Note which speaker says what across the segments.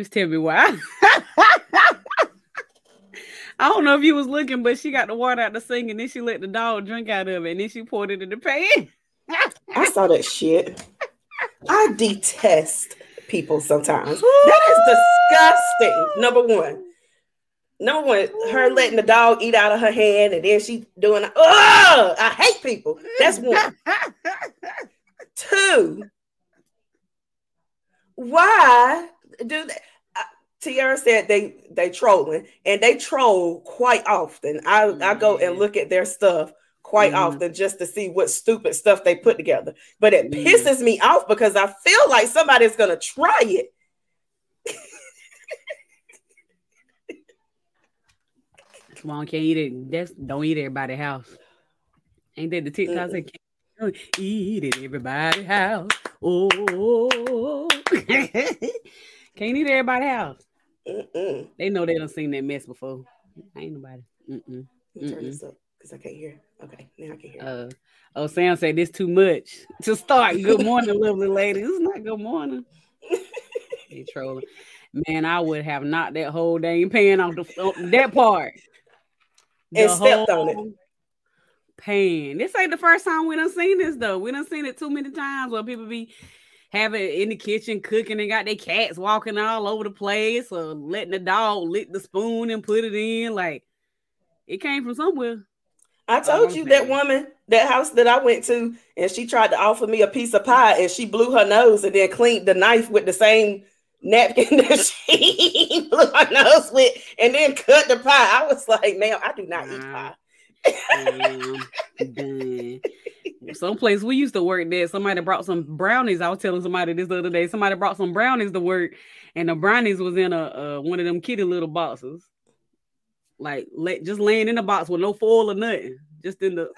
Speaker 1: Just tell me why. I don't know if you was looking, but she got the water out the sink and then she let the dog drink out of it and then she poured it in the pan.
Speaker 2: I saw that shit. I detest people sometimes. That is disgusting. Number one. Number one, her letting the dog eat out of her hand and then she doing, oh, I hate people. That's one. Two, why do they? Tiara said they they trolling and they troll quite often. I, mm-hmm. I go and look at their stuff quite mm-hmm. often just to see what stupid stuff they put together. But it mm-hmm. pisses me off because I feel like somebody's gonna try it.
Speaker 1: Come on, can't eat it. That's don't eat everybody house. Ain't that the TikTok say eat it everybody house? Oh, can't eat everybody house. Mm-mm. They know they don't seen that mess before. Ain't nobody. Mm-mm.
Speaker 2: Turn this up because I can't hear. Okay, now I can hear. Uh,
Speaker 1: oh, Sam said this too much to start. Good morning, lovely ladies. It's not good morning. they trolling. Man, I would have knocked that whole dang pan off the that part.
Speaker 2: The and stepped on it.
Speaker 1: Pan. This ain't the first time we done seen this though. We done seen it too many times where people be having in the kitchen cooking and got their cats walking all over the place or letting the dog lick the spoon and put it in. Like it came from somewhere.
Speaker 2: I told you that woman, that house that I went to, and she tried to offer me a piece of pie and she blew her nose and then cleaned the knife with the same napkin that she blew her nose with and then cut the pie. I was like, ma'am, I do not eat pie.
Speaker 1: Some place we used to work there, somebody brought some brownies. I was telling somebody this the other day. Somebody brought some brownies to work, and the brownies was in a uh, one of them kitty little boxes, like just laying in the box with no foil or nothing, just in the.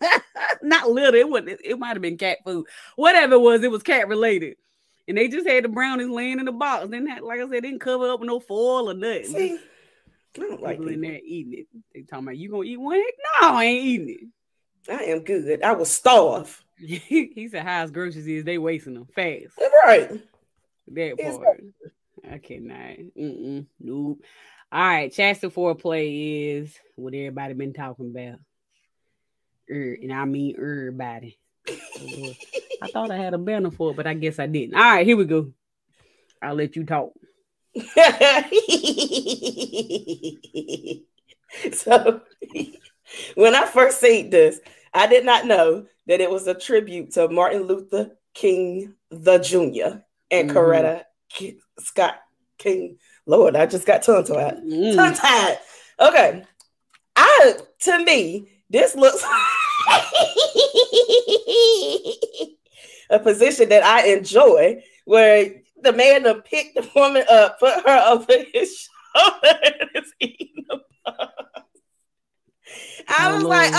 Speaker 1: not little. It was. It might have been cat food. Whatever it was, it was cat related. And they just had the brownies laying in the box. Then, like I said, didn't cover up with no foil or nothing. See, I don't like people in there eating it. They talking about you gonna eat one? No, I ain't eating it.
Speaker 2: I am good. I will starve.
Speaker 1: he said, "Highest groceries is they wasting them fast."
Speaker 2: Right.
Speaker 1: That part. I cannot. Mm-mm. Nope. All right. Chastity foreplay is what everybody been talking about. Er, and I mean everybody. I thought I had a banner for it, but I guess I didn't. All right, here we go. I'll let you talk.
Speaker 2: so when I first seen this, I did not know that it was a tribute to Martin Luther King the Jr. and mm-hmm. Coretta Scott King. Lord, I just got tongue tied. Mm. Tongue tied. Okay. I to me, this looks a position that I enjoy where the man to pick the woman up, put her over his shoulder, and is eating the bun. I was like,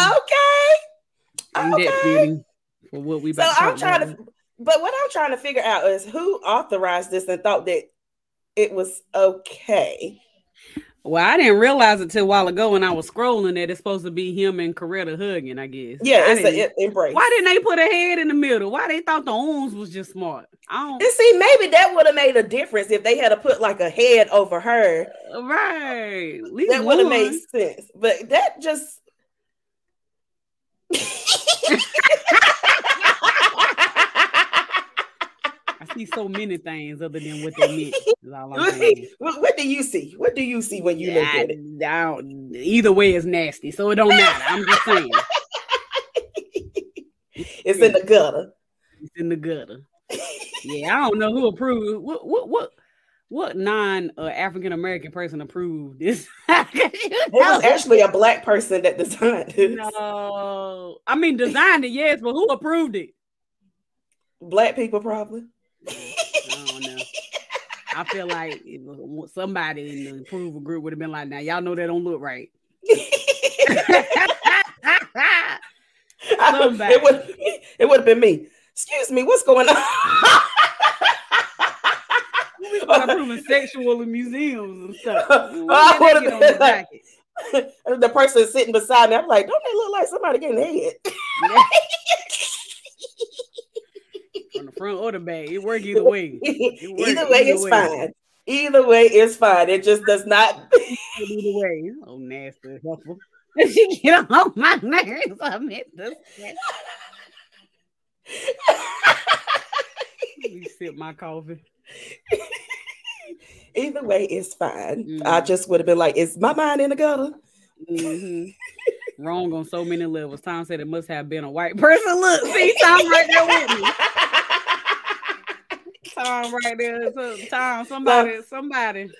Speaker 2: okay, okay.
Speaker 1: For what we
Speaker 2: so I'm trying about. to, but what I'm trying to figure out is who authorized this and thought that it was okay.
Speaker 1: Well, I didn't realize it till a while ago when I was scrolling that it's supposed to be him and Coretta hugging. I guess.
Speaker 2: Yeah, it's an embrace.
Speaker 1: Why didn't they put a head in the middle? Why they thought the arms was just smart? I don't.
Speaker 2: And see, maybe that would have made a difference if they had to put like a head over her.
Speaker 1: Uh, right.
Speaker 2: That would have made sense. But that just.
Speaker 1: see so many things other than what they meant.
Speaker 2: what, what, do you see? What do you see when you look at it?
Speaker 1: I either way is nasty, so it don't matter. I'm just saying.
Speaker 2: it's in the gutter.
Speaker 1: It's in the gutter. yeah, I don't know who approved what what what what non uh, African American person approved this?
Speaker 2: it was actually a black person that designed it.
Speaker 1: No, I mean designed it, yes, but who approved it?
Speaker 2: Black people, probably.
Speaker 1: I don't know. I feel like somebody in the approval group would have been like, "Now y'all know that don't look right."
Speaker 2: it would it would have been me. Excuse me, what's going on?
Speaker 1: we start proving sexual in museums and stuff. I would have been
Speaker 2: like, the person sitting beside me. I'm like, don't they look like somebody getting head?
Speaker 1: Front or the back. It work either way.
Speaker 2: It work either way, either it's way. fine. Either way is fine. It just does not.
Speaker 1: Either way, oh nasty, helpful. she get on my nerves. I meant this. Let me sip my coffee.
Speaker 2: Either way it's fine. Mm. I just would have been like, "Is my mind in the gutter?"
Speaker 1: Mm-hmm. Wrong on so many levels. Tom said it must have been a white person. Look, see Tom right there with me. Tom right there. So, Tom, somebody, somebody.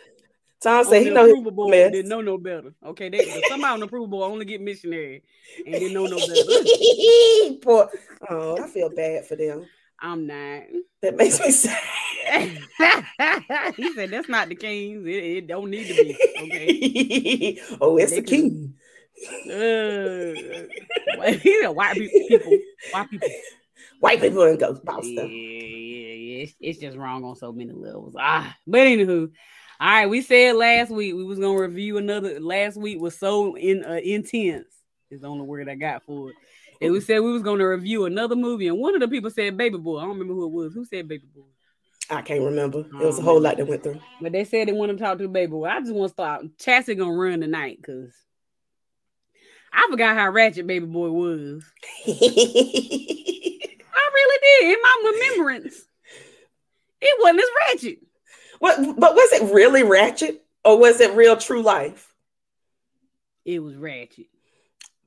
Speaker 2: Tom said he know
Speaker 1: board didn't know no better. Okay, they, somebody on the approval board only get missionary and didn't know no better.
Speaker 2: Poor, oh, I feel bad for them.
Speaker 1: I'm not.
Speaker 2: That makes me sad.
Speaker 1: he said that's not the kings. It, it don't need to be. Okay.
Speaker 2: oh, it's they the king.
Speaker 1: Uh, white people, white people,
Speaker 2: white people in Ghostbusters.
Speaker 1: Yeah, yeah. It's, it's just wrong on so many levels. Ah, but anywho, all right. We said last week we was gonna review another. Last week was so in uh, intense. Is the only word I got for it. And we said we was to review another movie, and one of the people said Baby Boy. I don't remember who it was. Who said Baby Boy?
Speaker 2: I can't remember. It was a whole lot that went through.
Speaker 1: But they said they want to talk to Baby Boy. I just want to start. Chassis gonna run tonight because I forgot how ratchet Baby Boy was. I really did in my remembrance. It wasn't as ratchet.
Speaker 2: What? But was it really ratchet, or was it real true life?
Speaker 1: It was ratchet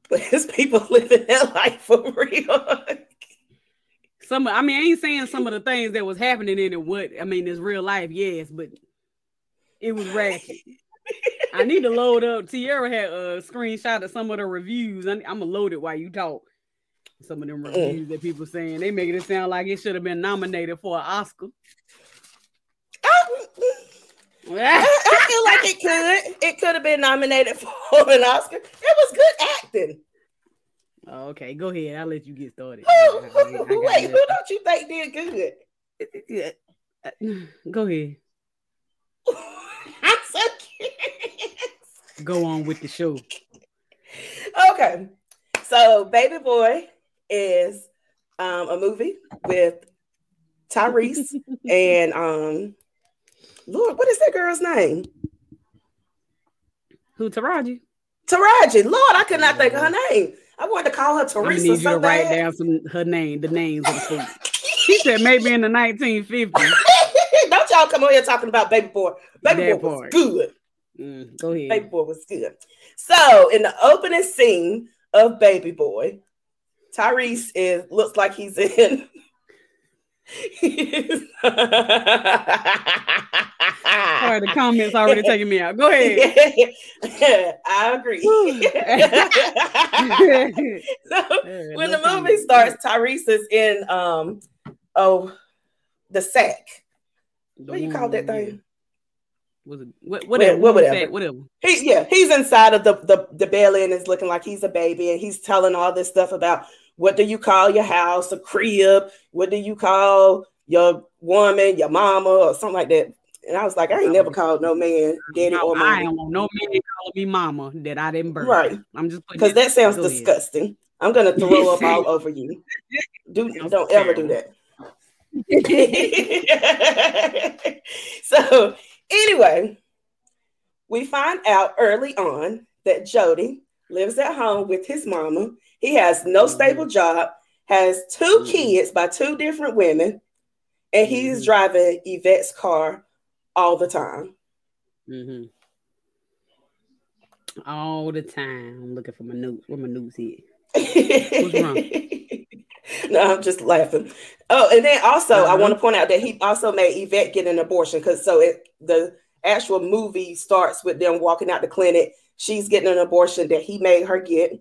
Speaker 2: but it's people living that life for real.
Speaker 1: some, I mean, I ain't saying some of the things that was happening in it. What I mean is real life, yes, but it was ratchet. I need to load up. Tierra had uh, a screenshot of some of the reviews. I, am gonna load it while you talk. Some of them mm. reviews mm. that people saying they making it sound like it should have been nominated for an Oscar.
Speaker 2: I, I feel like it could. It could have been nominated for an Oscar. It was good acting.
Speaker 1: Okay, go ahead. I'll let you get started.
Speaker 2: Who, who, who, wait, who don't you think did
Speaker 1: good? Go ahead.
Speaker 2: I'm so curious.
Speaker 1: Go on with the show.
Speaker 2: Okay, so Baby Boy is um, a movie with Tyrese and um, Lord, what is that girl's name?
Speaker 1: Who Taraji?
Speaker 2: Taraji. Lord, I could not think of her name. I wanted to call her Teresa. I
Speaker 1: need you to write down some her name, the names of the food. she said maybe in the 1950s.
Speaker 2: Don't y'all come on here talking about Baby Boy. Baby that Boy part. was good.
Speaker 1: Mm, go ahead.
Speaker 2: Baby Boy was good. So in the opening scene of Baby Boy, Tyrese is looks like he's in
Speaker 1: Sorry, the comments already taking me out. Go ahead.
Speaker 2: I agree. so when the movie starts, Tyrese is in um oh the sack. What do you call that thing?
Speaker 1: Was it what, whatever, whatever. whatever.
Speaker 2: He, yeah, he's inside of the, the the belly and is looking like he's a baby, and he's telling all this stuff about what do you call your house, a crib? What do you call your woman, your mama, or something like that? And I was like, I ain't never called no man daddy no, or mama.
Speaker 1: I don't want no man calling me mama that I didn't birth.
Speaker 2: Right. I'm just because that sounds disgusting. Ahead. I'm gonna throw up all over you. Do don't ever do that. so anyway, we find out early on that Jody lives at home with his mama he has no mm-hmm. stable job, has 2 mm-hmm. kids by two different women, and he's mm-hmm. driving Yvette's car all the time.
Speaker 1: Mm-hmm. All the time. I'm looking for my notes. Where my notes here? What's wrong?
Speaker 2: no, I'm just laughing. Oh, and then also uh-huh. I want to point out that he also made Yvette get an abortion because so it the actual movie starts with them walking out the clinic. She's getting an abortion that he made her get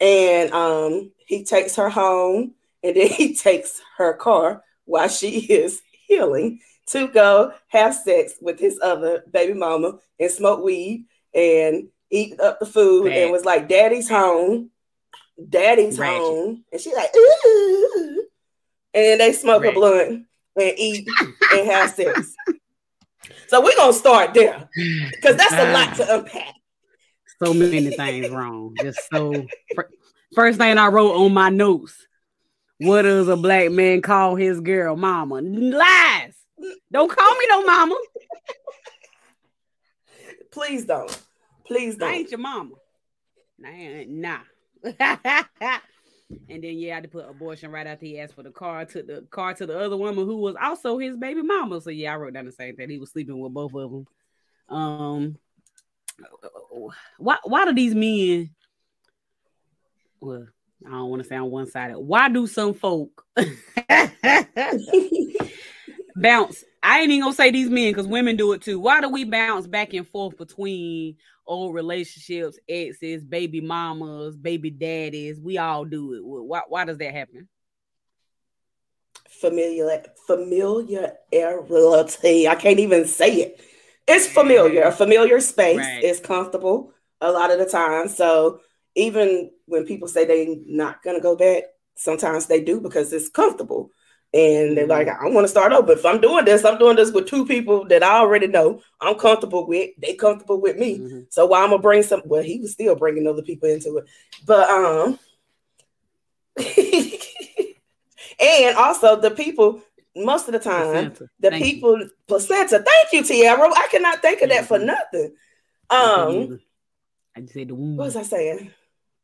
Speaker 2: and um, he takes her home and then he takes her car while she is healing to go have sex with his other baby mama and smoke weed and eat up the food and was like, Daddy's home. Daddy's Ratchet. home. And she's like, Ooh. and they smoke Ratchet. a blunt and eat and have sex. So we're gonna start there because that's a lot to unpack
Speaker 1: so many things wrong. Just so first thing I wrote on my notes. What does a black man call his girl mama? Lies. Don't call me no mama.
Speaker 2: Please don't. Please don't.
Speaker 1: I ain't your mama. Nah. nah. and then yeah, I had to put abortion right after he asked for the car. Took the car to the other woman who was also his baby mama. So yeah, I wrote down the same thing. He was sleeping with both of them. Um, why why do these men? Well, I don't want to sound one sided. Why do some folk bounce? I ain't even gonna say these men because women do it too. Why do we bounce back and forth between old relationships, exes, baby mamas, baby daddies? We all do it. Why, why does that happen?
Speaker 2: Familiar, familiarity. I can't even say it. It's familiar. A familiar space right. is comfortable a lot of the time. So even when people say they're not gonna go back, sometimes they do because it's comfortable. And they're like, mm-hmm. I want to start over. If I'm doing this, I'm doing this with two people that I already know I'm comfortable with. They comfortable with me. Mm-hmm. So why I'm gonna bring some? Well, he was still bringing other people into it, but um, and also the people. Most of the time, placenta. the thank people you. placenta. Thank you, Tiara. I cannot think of that for nothing. Um,
Speaker 1: I just said the womb.
Speaker 2: What was I saying?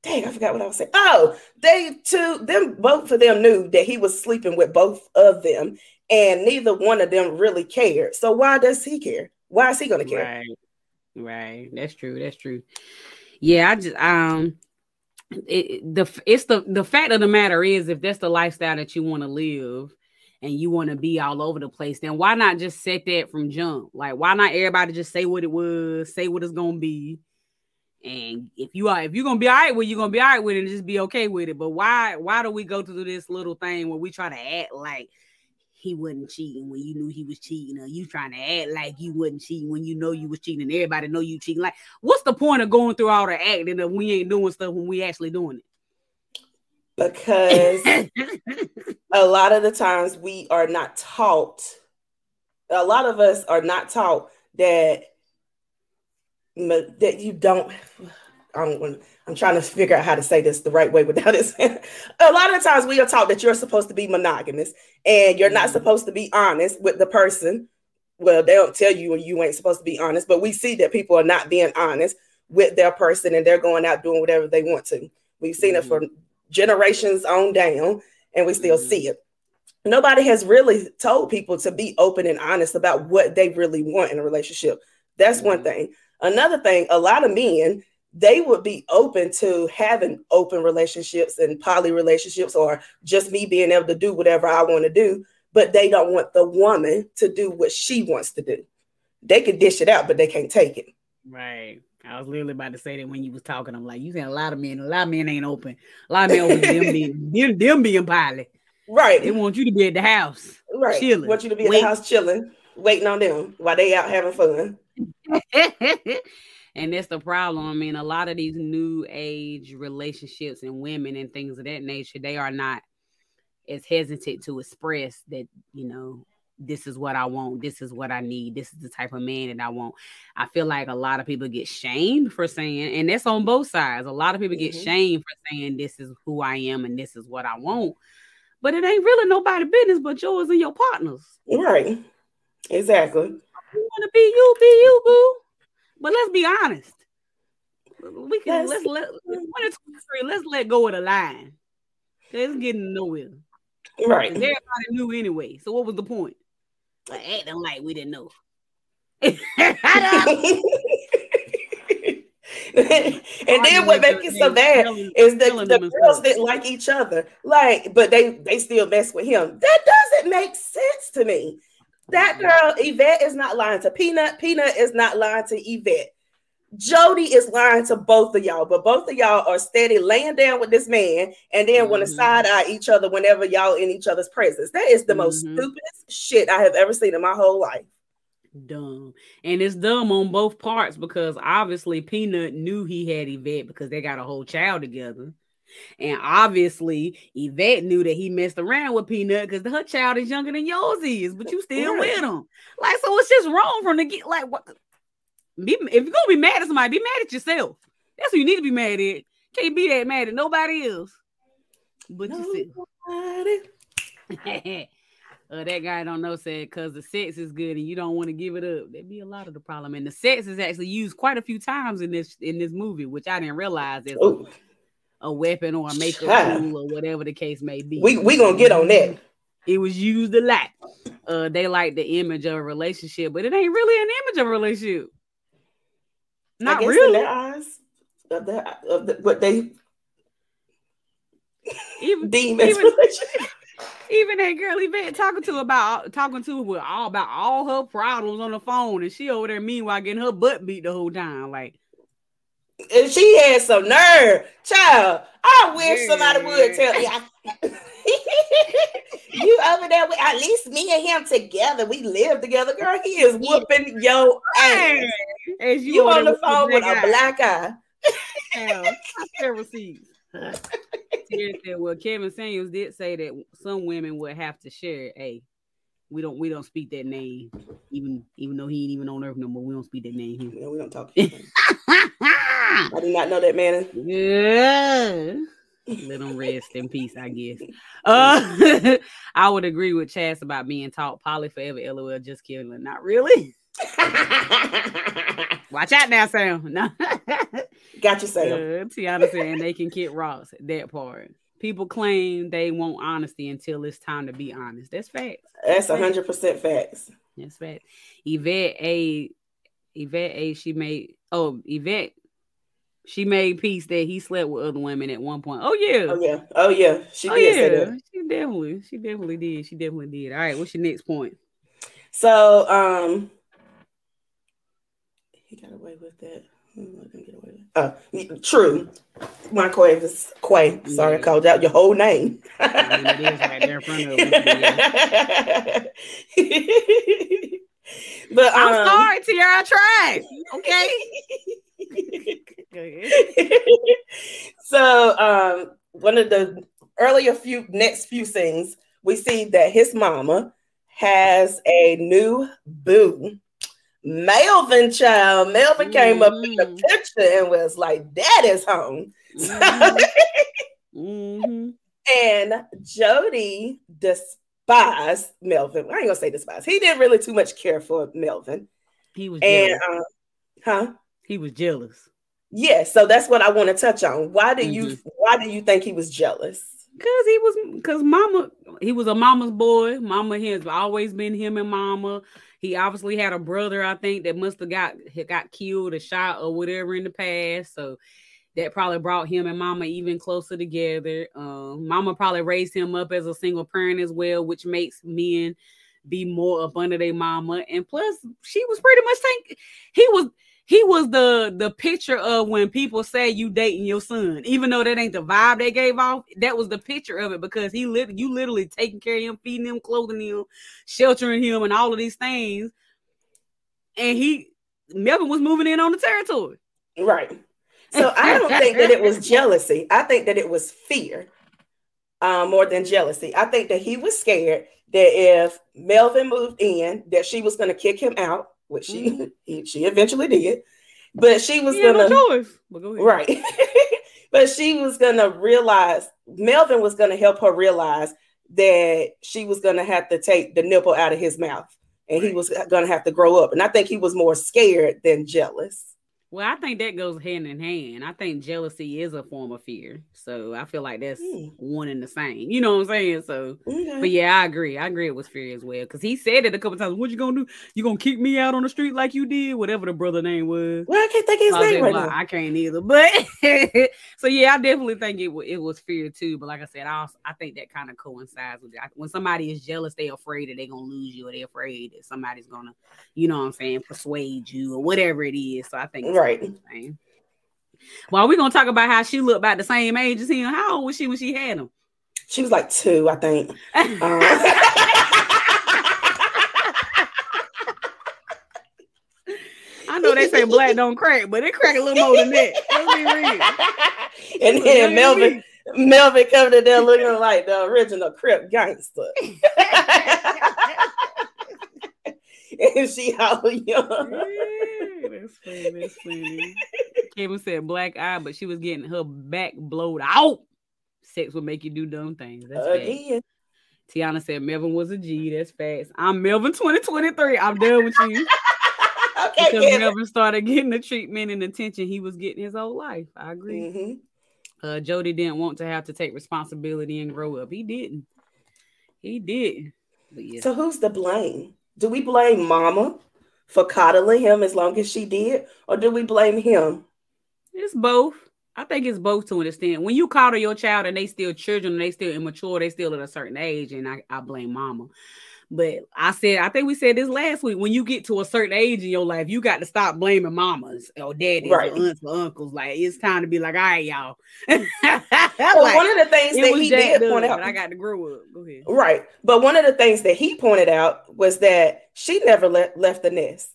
Speaker 2: Dang, I forgot what I was saying. Oh, they two, them both of them knew that he was sleeping with both of them, and neither one of them really cared. So why does he care? Why is he gonna care?
Speaker 1: Right, right. That's true. That's true. Yeah, I just um it, the it's the the fact of the matter is if that's the lifestyle that you want to live and you want to be all over the place, then why not just set that from jump? Like, why not everybody just say what it was, say what it's gonna be, and if you are if you're gonna be all right with you're gonna be all right with it and just be okay with it. But why why do we go through this little thing where we try to act like he wasn't cheating when you knew he was cheating, or you trying to act like you wasn't cheating when you know you was cheating and everybody know you cheating? Like, what's the point of going through all the acting if we ain't doing stuff when we actually doing it?
Speaker 2: Because a lot of the times we are not taught, a lot of us are not taught that that you don't I'm, I'm trying to figure out how to say this the right way without it. a lot of the times we are taught that you're supposed to be monogamous and you're not mm-hmm. supposed to be honest with the person. Well, they don't tell you you ain't supposed to be honest, but we see that people are not being honest with their person and they're going out doing whatever they want to. We've seen mm-hmm. it for generations on down and we still mm-hmm. see it. Nobody has really told people to be open and honest about what they really want in a relationship. That's one mm-hmm. thing. Another thing, a lot of men, they would be open to having open relationships and poly relationships or just me being able to do whatever I want to do, but they don't want the woman to do what she wants to do. They could dish it out, but they can't take it.
Speaker 1: Right. I was literally about to say that when you was talking. I'm like, you saying a lot of men, a lot of men ain't open. A lot of men open them being them, them being poly.
Speaker 2: Right.
Speaker 1: They want you to be at the house.
Speaker 2: Right. Chilling. Want you to be at the house chilling, waiting on them while they out having fun.
Speaker 1: and that's the problem. I mean, a lot of these new age relationships and women and things of that nature, they are not as hesitant to express that, you know, this is what I want, this is what I need, this is the type of man that I want. I feel like a lot of people get shamed for saying, and that's on both sides. A lot of people get mm-hmm. shamed for saying this is who I am and this is what I want. But it ain't really nobody business but yours and your partners.
Speaker 2: Right. Exactly
Speaker 1: you want to be you, be you, boo. But let's be honest. We can let's let let's let go of the line. It's getting nowhere.
Speaker 2: Right.
Speaker 1: Everybody knew anyway. So what was the point? Like acting like we didn't know. and
Speaker 2: then what makes it so bad is that the girls didn't like each other. Like, but they they still mess with him. That doesn't make sense to me. That girl, Yvette, is not lying to Peanut. Peanut is not lying to Yvette. Jody is lying to both of y'all, but both of y'all are steady laying down with this man and then mm-hmm. want to side eye each other whenever y'all in each other's presence. That is the mm-hmm. most stupidest shit I have ever seen in my whole life.
Speaker 1: Dumb. And it's dumb on both parts because obviously Peanut knew he had Yvette because they got a whole child together. And obviously, Yvette knew that he messed around with Peanut because her child is younger than yours is, but you still right. with him. Like, so it's just wrong from the get. Like, what? Be, if you're gonna be mad at somebody, be mad at yourself. That's who you need to be mad at. Can't be that mad at nobody else but nobody. yourself. Uh, that guy don't know said because the sex is good and you don't want to give it up. That'd be a lot of the problem. And the sex is actually used quite a few times in this in this movie, which I didn't realize is a, a, weapon or a makeup tool or whatever the case may be.
Speaker 2: We we gonna get on that.
Speaker 1: It was used a lot. Uh, they like the image of a relationship, but it ain't really an image of a relationship. Not really.
Speaker 2: In their eyes, of the, of the, what they
Speaker 1: even deem as even, even that girl Yvette talking to about talking to her with all about all her problems on the phone, and she over there meanwhile getting her butt beat the whole time. Like,
Speaker 2: and she had some nerve, child. I wish yeah. somebody would tell me. you over there with at least me and him together. We live together, girl. He is whooping your ass. you, you on the phone with a black eye.
Speaker 1: Hell, I never see. Terry "Well, Kevin Samuels did say that some women would have to share. Hey, we don't we don't speak that name, even even though he ain't even on earth no more. We don't speak that name.
Speaker 2: Yeah, we don't talk. I did not know that, man.
Speaker 1: Yeah. Let them rest in peace, I guess. Uh, I would agree with Chaz about being taught poly forever. LOL, just kidding. Not really. Watch out now, Sam. No.
Speaker 2: Got you, Sam.
Speaker 1: Uh, Tiana saying they can kick rocks. That part. People claim they want honesty until it's time to be honest. That's facts.
Speaker 2: That's hundred percent facts.
Speaker 1: That's fact. Yvette A. Yvette A. She made. Oh, Yvette. She made peace that he slept with other women at one point. Oh yeah.
Speaker 2: Oh yeah. Oh yeah. She oh, did yeah.
Speaker 1: She definitely. She definitely did. She definitely did. All right. What's your next point?
Speaker 2: So um he got away with that. Uh, true. My Quay is Quay. Sorry, I called out your whole name. it is right there in front of
Speaker 1: me. but I'm um, sorry, Tiara. I
Speaker 2: tried. Okay. so um, one of the earlier few next few things we see that his mama has a new boo Melvin child. Melvin mm-hmm. came up in the mm-hmm. picture and was like, Dad is home. Mm-hmm. mm-hmm. And Jody despised Melvin. I ain't gonna say despised. He didn't really too much care for Melvin.
Speaker 1: He was
Speaker 2: and uh, huh?
Speaker 1: He was jealous.
Speaker 2: Yes, yeah, so that's what I want to touch on. Why do you mm-hmm. why do you think he was jealous?
Speaker 1: Cause he was cause mama, he was a mama's boy. Mama has always been him and mama. He obviously had a brother, I think, that must have got got killed or shot or whatever in the past. So that probably brought him and mama even closer together. Um, mama probably raised him up as a single parent as well, which makes men be more up under their mama. And plus, she was pretty much think he was he was the the picture of when people say you dating your son, even though that ain't the vibe they gave off. That was the picture of it because he lit you literally taking care of him, feeding him, clothing him, sheltering him, and all of these things. And he Melvin was moving in on the territory.
Speaker 2: Right. So I don't think that it was jealousy. I think that it was fear um, more than jealousy. I think that he was scared that if Melvin moved in, that she was going to kick him out which she mm-hmm. she eventually did. But she was gonna no go right. but she was gonna realize Melvin was gonna help her realize that she was gonna have to take the nipple out of his mouth and he was gonna have to grow up. And I think he was more scared than jealous.
Speaker 1: Well, I think that goes hand in hand. I think jealousy is a form of fear. So I feel like that's mm. one and the same. You know what I'm saying? So, okay. but yeah, I agree. I agree it was fear as well. Cause he said it a couple times. What you gonna do? You gonna kick me out on the street like you did? Whatever the brother name was.
Speaker 2: Well, I can't think his name right now.
Speaker 1: I can't either. But so yeah, I definitely think it, it was fear too. But like I said, I also, I think that kind of coincides with it. When somebody is jealous, they're afraid that they're gonna lose you, or they're afraid that somebody's gonna, you know what I'm saying, persuade you or whatever it is. So I think
Speaker 2: right.
Speaker 1: Well, we're gonna talk about how she looked about the same age as him. How old was she when she had him?
Speaker 2: She was like two, I think. um.
Speaker 1: I know they say black don't crack, but it crack a little more than that.
Speaker 2: and then Melvin, Melvin coming in there looking like the original Crip gangster. and she how young.
Speaker 1: That's funny. That's funny. Kevin said black eye, but she was getting her back blowed out. Sex will make you do dumb things. That's Again. Tiana said Melvin was a G. That's fast. I'm Melvin 2023. I'm done with you. okay, because Melvin started getting the treatment and attention he was getting his whole life. I agree. Mm-hmm. Uh, Jody didn't want to have to take responsibility and grow up. He didn't. He did.
Speaker 2: Yeah. So who's the blame? Do we blame Mama for coddling him as long as she did, or do we blame him?
Speaker 1: It's both. I think it's both to understand. When you coddle your child and they still children, they still immature, they still at a certain age, and I, I blame mama. But I said, I think we said this last week. When you get to a certain age in your life, you got to stop blaming mamas or daddies right. or aunts or uncles. Like it's time to be like, all right, y'all. well,
Speaker 2: like, one of the things that he did point out,
Speaker 1: I got to grow up. Go ahead.
Speaker 2: Right, but one of the things that he pointed out was that she never le- left the nest,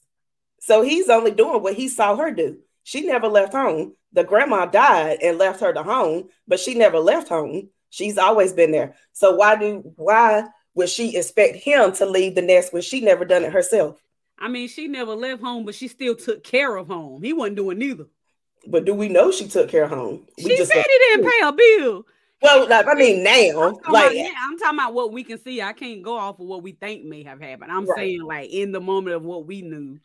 Speaker 2: so he's only doing what he saw her do. She never left home. The grandma died and left her to home, but she never left home. She's always been there. So why do why would she expect him to leave the nest when she never done it herself?
Speaker 1: I mean, she never left home, but she still took care of home. He wasn't doing neither.
Speaker 2: But do we know she took care of home?
Speaker 1: We she said he didn't pay a bill.
Speaker 2: Well, like, I mean, now,
Speaker 1: I'm
Speaker 2: like,
Speaker 1: yeah, I'm talking about what we can see. I can't go off of what we think may have happened. I'm right. saying, like, in the moment of what we knew,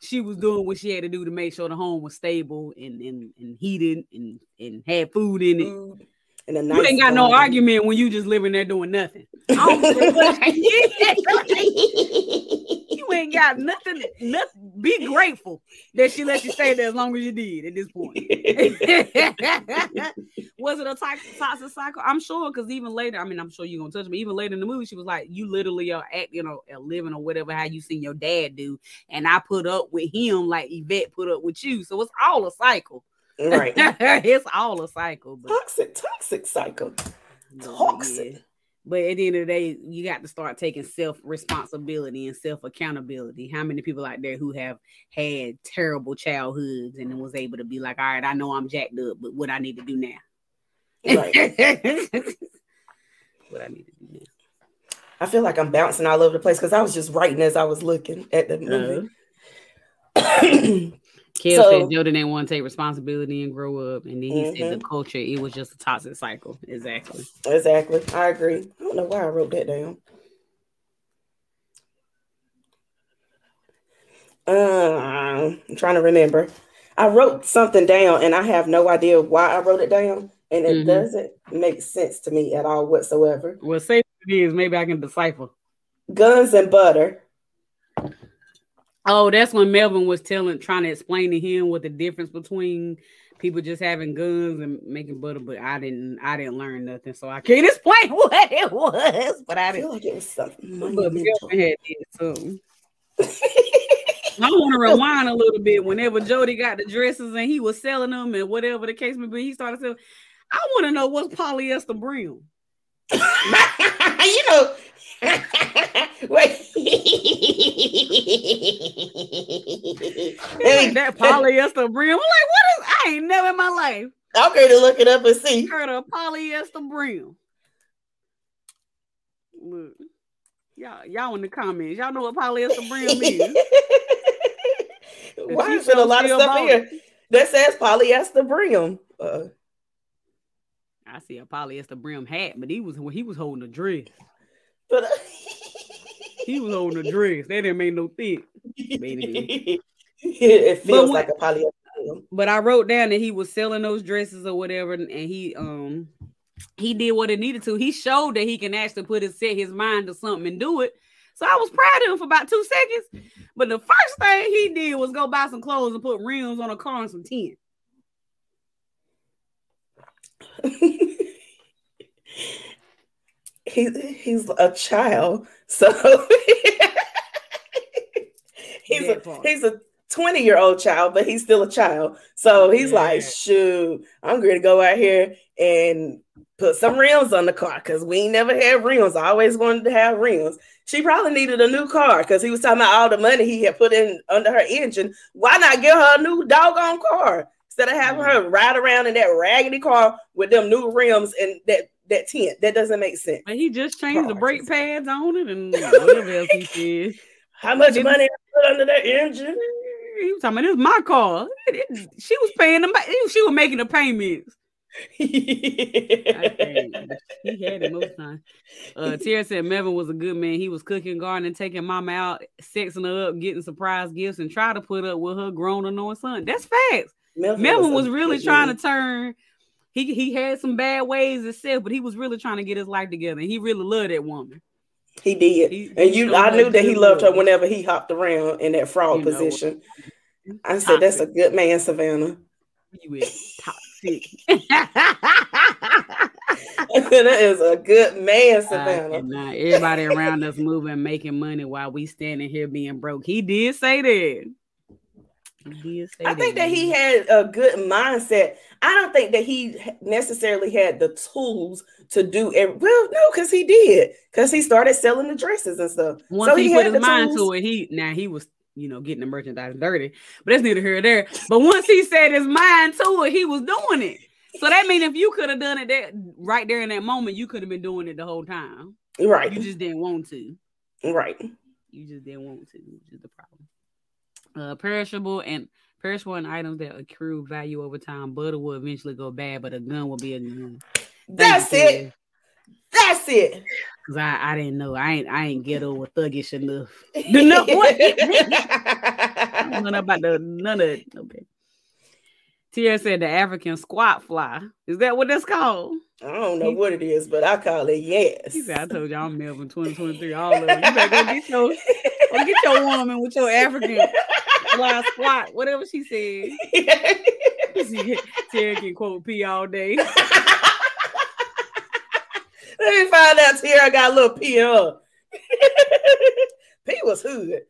Speaker 1: she was doing what she had to do to make sure the home was stable and and, and heated and and had food in it. And a nice you ain't got no argument when you just living there doing nothing. you ain't got nothing, nothing. Be grateful that she let you stay there as long as you did at this point. was it a toxic, toxic cycle? I'm sure because even later, I mean, I'm sure you're gonna touch me. Even later in the movie, she was like, "You literally are acting, you know, living or whatever how you seen your dad do," and I put up with him like Yvette put up with you. So it's all a cycle.
Speaker 2: Right.
Speaker 1: it's all a cycle.
Speaker 2: But... Toxic, toxic cycle. Toxic.
Speaker 1: Yeah. But at the end of the day, you got to start taking self responsibility and self accountability. How many people out there who have had terrible childhoods and was able to be like, all right, I know I'm jacked up, but what I need to do now? Right. what I need to do now.
Speaker 2: I feel like I'm bouncing all over the place because I was just writing as I was looking at the movie.
Speaker 1: Uh-huh. Kel so, said Jordan didn't want to take responsibility and grow up, and then he mm-hmm. said the mm-hmm. culture it was just a toxic cycle. Exactly.
Speaker 2: Exactly. I agree. I don't know why I wrote that down. Uh, I'm trying to remember. I wrote something down, and I have no idea why I wrote it down, and it mm-hmm. doesn't make sense to me at all whatsoever.
Speaker 1: Well, say it is. Maybe I can decipher.
Speaker 2: Guns and butter.
Speaker 1: Oh, that's when Melvin was telling, trying to explain to him what the difference between people just having guns and making butter. But I didn't, I didn't learn nothing, so I can't explain what it was. But I, I didn't.
Speaker 2: like it was something. But Melvin had it
Speaker 1: too. I want to rewind a little bit. Whenever Jody got the dresses and he was selling them and whatever the case may be, he started selling. I want to know what's polyester brim.
Speaker 2: you know, Wait.
Speaker 1: that polyester brim. I'm like, what is I ain't never in my life.
Speaker 2: I'm to look it up and see.
Speaker 1: Heard of polyester brim. Look. Y'all, y'all in the comments. Y'all know what polyester brim is.
Speaker 2: Why is there a lot of stuff here that says polyester brim? Uh,
Speaker 1: I see a polyester brim hat, but he was he was holding a dress.
Speaker 2: But
Speaker 1: he was holding a dress. That didn't make no thick.
Speaker 2: it feels like a polyester.
Speaker 1: But I wrote down that he was selling those dresses or whatever, and he um he did what it needed to. He showed that he can actually put his set his mind to something and do it. So I was proud of him for about two seconds. But the first thing he did was go buy some clothes and put rims on a car and some tin.
Speaker 2: he he's a child, so he's a he's a 20 year old child, but he's still a child. So he's yeah. like, shoot, I'm going to go out here and put some rims on the car because we never had rims. I always wanted to have rims. She probably needed a new car because he was talking about all the money he had put in under her engine. Why not give her a new doggone car instead of having mm-hmm. her ride around in that raggedy car with them new rims and that that tent. That doesn't make sense.
Speaker 1: But he just changed the brake pads on it and whatever else he
Speaker 2: did. How much money put under that engine?
Speaker 1: He was talking about this my car. She was paying them. She was making the payments. he had it most times. Uh, Tierra said Melvin was a good man. He was cooking, gardening, taking mama out, sexing her up, getting surprise gifts, and try to put up with her grown annoying son. That's facts. Melvin, Melvin was, was really trying to turn. He he had some bad ways himself, but he was really trying to get his life together. And he really loved that woman.
Speaker 2: He did, he, and you, I knew that he loved her whenever he hopped around in that frog you position. I said, "That's a good man, Savannah." You is toxic. that is a good man, Savannah.
Speaker 1: everybody around us moving, making money while we standing here being broke. He did say that.
Speaker 2: I think that he had a good mindset. I don't think that he necessarily had the tools to do it. Well, no, because he did. Because he started selling the dresses and stuff.
Speaker 1: Once so he, he put his mind tools. to it, he now he was you know, getting the merchandise dirty. But that's neither here nor there. But once he said his mind to it, he was doing it. So that means if you could have done it that right there in that moment, you could have been doing it the whole time.
Speaker 2: Right.
Speaker 1: You just didn't want to.
Speaker 2: Right.
Speaker 1: You just didn't want to, which is the problem. Uh, perishable and perishable and items that accrue value over time. Butter will eventually go bad, but a gun will be a gun.
Speaker 2: That's it. That's it.
Speaker 1: Cause I, I didn't know. I ain't I ain't ghetto or thuggish enough. no, what? none about the none of it. Okay. Tia said the African squat fly. Is that what that's called?
Speaker 2: I don't know what it is, but I call it yes.
Speaker 1: He said, I told y'all I'm Melvin 2023. All of. You better go get your go get your woman with your African fly squat, whatever she said. Tia can quote P all day.
Speaker 2: Let me find out. I got a little P in her. P was hood.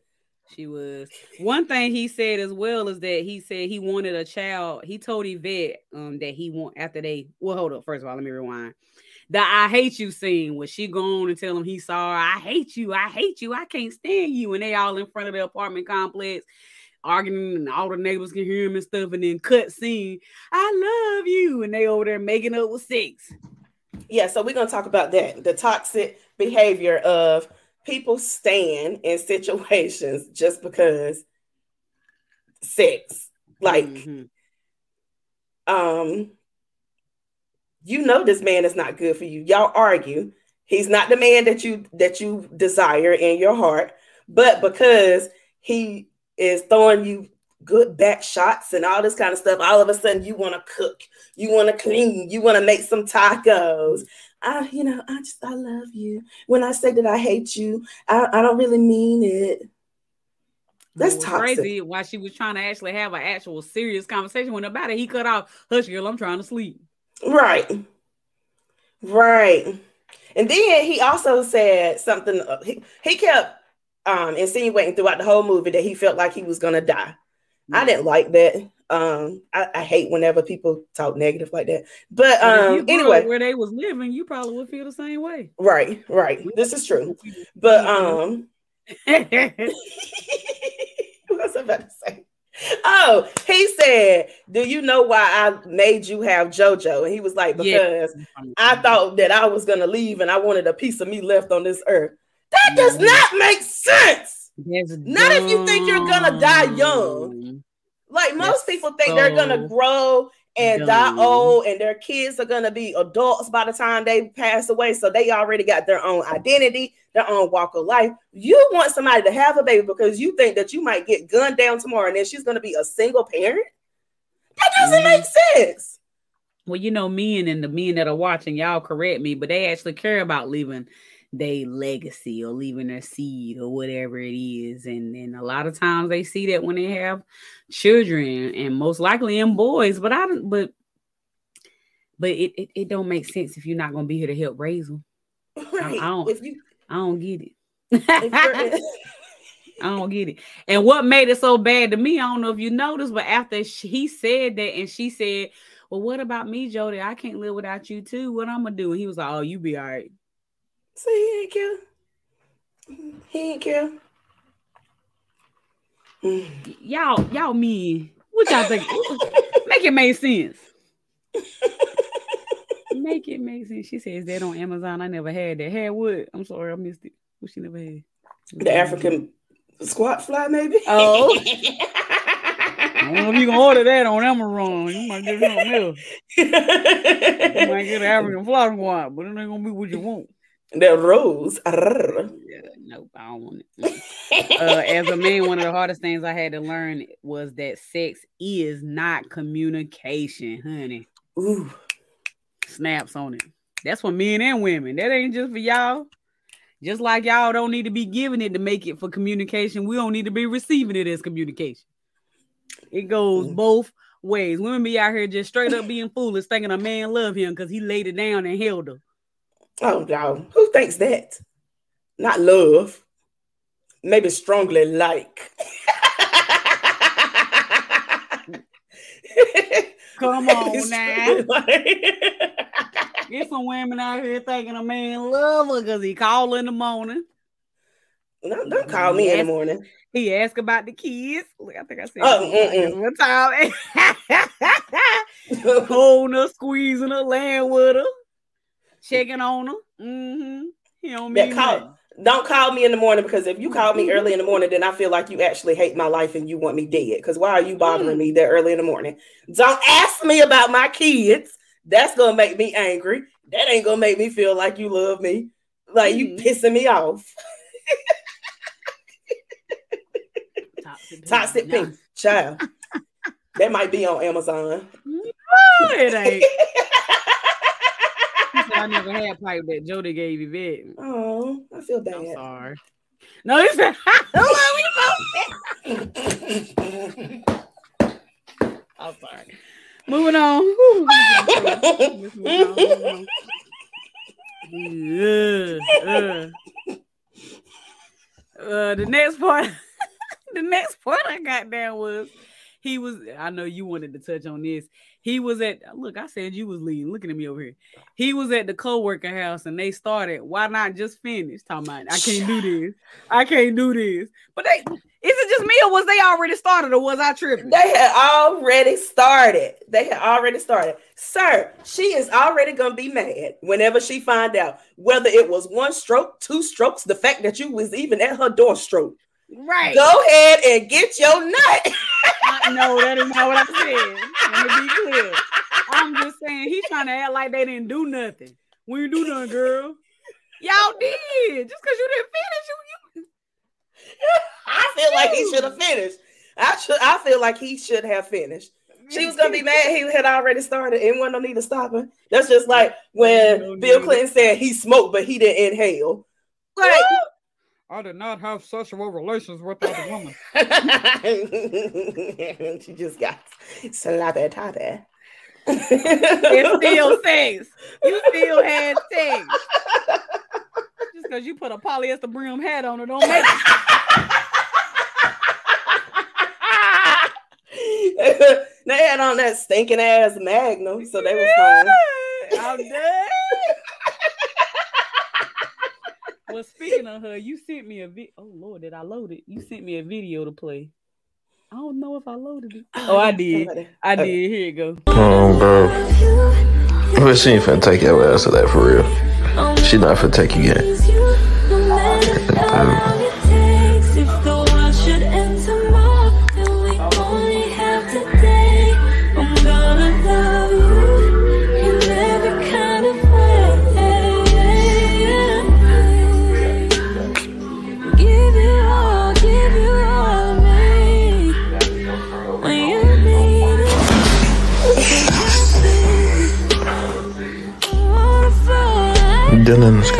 Speaker 1: She was. One thing he said as well is that he said he wanted a child. He told Yvette um that he want after they well hold up. First of all, let me rewind. The I hate you scene where she go on and tell him he saw her, I hate you, I hate you, I can't stand you. And they all in front of the apartment complex arguing and all the neighbors can hear him and stuff. And then cut scene, I love you. And they over there making up with six
Speaker 2: yeah, so we're gonna talk about that the toxic behavior of people staying in situations just because sex. Like, mm-hmm. um, you know this man is not good for you. Y'all argue. He's not the man that you that you desire in your heart, but because he is throwing you good back shots and all this kind of stuff, all of a sudden you want to cook, you want to clean, you want to make some tacos. I, you know, I just I love you. When I say that I hate you, I, I don't really mean it. That's toxic. crazy.
Speaker 1: Why she was trying to actually have an actual serious conversation when about it, he cut off. Hush, girl, I'm trying to sleep.
Speaker 2: Right, right. And then he also said something. Uh, he, he kept um, insinuating throughout the whole movie that he felt like he was gonna die. I didn't like that. Um, I, I, hate whenever people talk negative like that. But um, anyway,
Speaker 1: where they was living, you probably would feel the same way.
Speaker 2: Right, right. This is true. But um, what was I about to say? Oh, he said, "Do you know why I made you have JoJo?" And he was like, "Because yes. I thought that I was gonna leave, and I wanted a piece of me left on this earth." That does not make sense. That's Not dumb. if you think you're gonna die young. Like most That's people think so they're gonna grow and die old, and their kids are gonna be adults by the time they pass away. So they already got their own identity, their own walk of life. You want somebody to have a baby because you think that you might get gunned down tomorrow, and then she's gonna be a single parent. That doesn't mm. make sense.
Speaker 1: Well, you know, men and the men that are watching, y'all correct me, but they actually care about leaving they legacy or leaving their seed or whatever it is. And and a lot of times they see that when they have children and most likely in boys, but I don't but but it, it, it don't make sense if you're not gonna be here to help raise them. Right. I, I don't if you, I don't get it. I don't get it. And what made it so bad to me, I don't know if you noticed, but after she, he said that and she said, Well, what about me, Jody? I can't live without you too. What I'm gonna do? And he was like, Oh, you be all right.
Speaker 2: So he ain't care. He ain't care.
Speaker 1: Y'all, y'all mean what y'all think? make it make sense. make it make sense. She says that on Amazon. I never had that. Had what? I'm sorry, I missed it. What she never had?
Speaker 2: The African squat fly, maybe.
Speaker 1: Oh. I don't know if you can order that on Amazon. You might get something else. you might get an African flower guap, but it ain't gonna be what you want.
Speaker 2: The rose.
Speaker 1: Yeah, nope, I don't want it. uh, as a man, one of the hardest things I had to learn was that sex is not communication, honey.
Speaker 2: Ooh.
Speaker 1: Snaps on it. That's for men and women. That ain't just for y'all. Just like y'all don't need to be giving it to make it for communication, we don't need to be receiving it as communication. It goes mm. both ways. Women be out here just straight up being foolish, thinking a man love him because he laid it down and held her.
Speaker 2: Oh no, who thinks that? Not love. Maybe strongly like.
Speaker 1: Come on now. Get some women out here thinking a man love her because he call in the morning.
Speaker 2: No, don't call me ask, in the morning.
Speaker 1: He asked about the kids. Look, I think I said oh, one time. Holding her, squeezing her, laying with her checking on them. Mm-hmm. He don't mean
Speaker 2: call, Don't call me in the morning because if you call me early in the morning, then I feel like you actually hate my life and you want me dead. Because why are you bothering mm. me that early in the morning? Don't ask me about my kids. That's gonna make me angry. That ain't gonna make me feel like you love me. Like mm. you pissing me off. Toxic, Toxic pink. Child. that might be on Amazon.
Speaker 1: No, it ain't. I never had pipe that Jody gave you
Speaker 2: back. Oh, I feel bad.
Speaker 1: I'm sorry. No, he said, I'm sorry. Moving on. uh, uh, the next part, the next part I got down was he was. I know you wanted to touch on this. He was at look, I said you was leading. Looking at me over here. He was at the co-worker house and they started. Why not just finish? Talking about I can't do this. I can't do this. But they is it just me or was they already started or was I tripping?
Speaker 2: They had already started. They had already started. Sir, she is already gonna be mad whenever she find out whether it was one stroke, two strokes, the fact that you was even at her door stroke.
Speaker 1: Right.
Speaker 2: Go ahead and get your nut.
Speaker 1: no, that is not what I said. Let me be clear. I'm just saying he's trying to act like they didn't do nothing. We didn't do nothing, girl. Y'all did. Just because you didn't finish, you, you...
Speaker 2: I feel like he should have finished. I should I feel like he should have finished. She was gonna be mad he had already started and wasn't no need to stop him. That's just like when Bill Clinton said he smoked, but he didn't inhale. Like
Speaker 1: I did not have sexual relations with that woman.
Speaker 2: she just got slappy tappy.
Speaker 1: it still things. You still had things. Just because you put a polyester brim hat on it don't make
Speaker 2: it. they had on that stinking ass magnum, so they were fine.
Speaker 1: I'm done. Well, speaking of her, you sent me a video. Oh Lord, did I load it? You sent me a video to play. I don't know if I loaded it. Oh, oh I did. I did. Here you go. Oh, bro.
Speaker 3: But she ain't finna take your ass to that for real. She not finna take you yet. Oh, Dylan, let's go.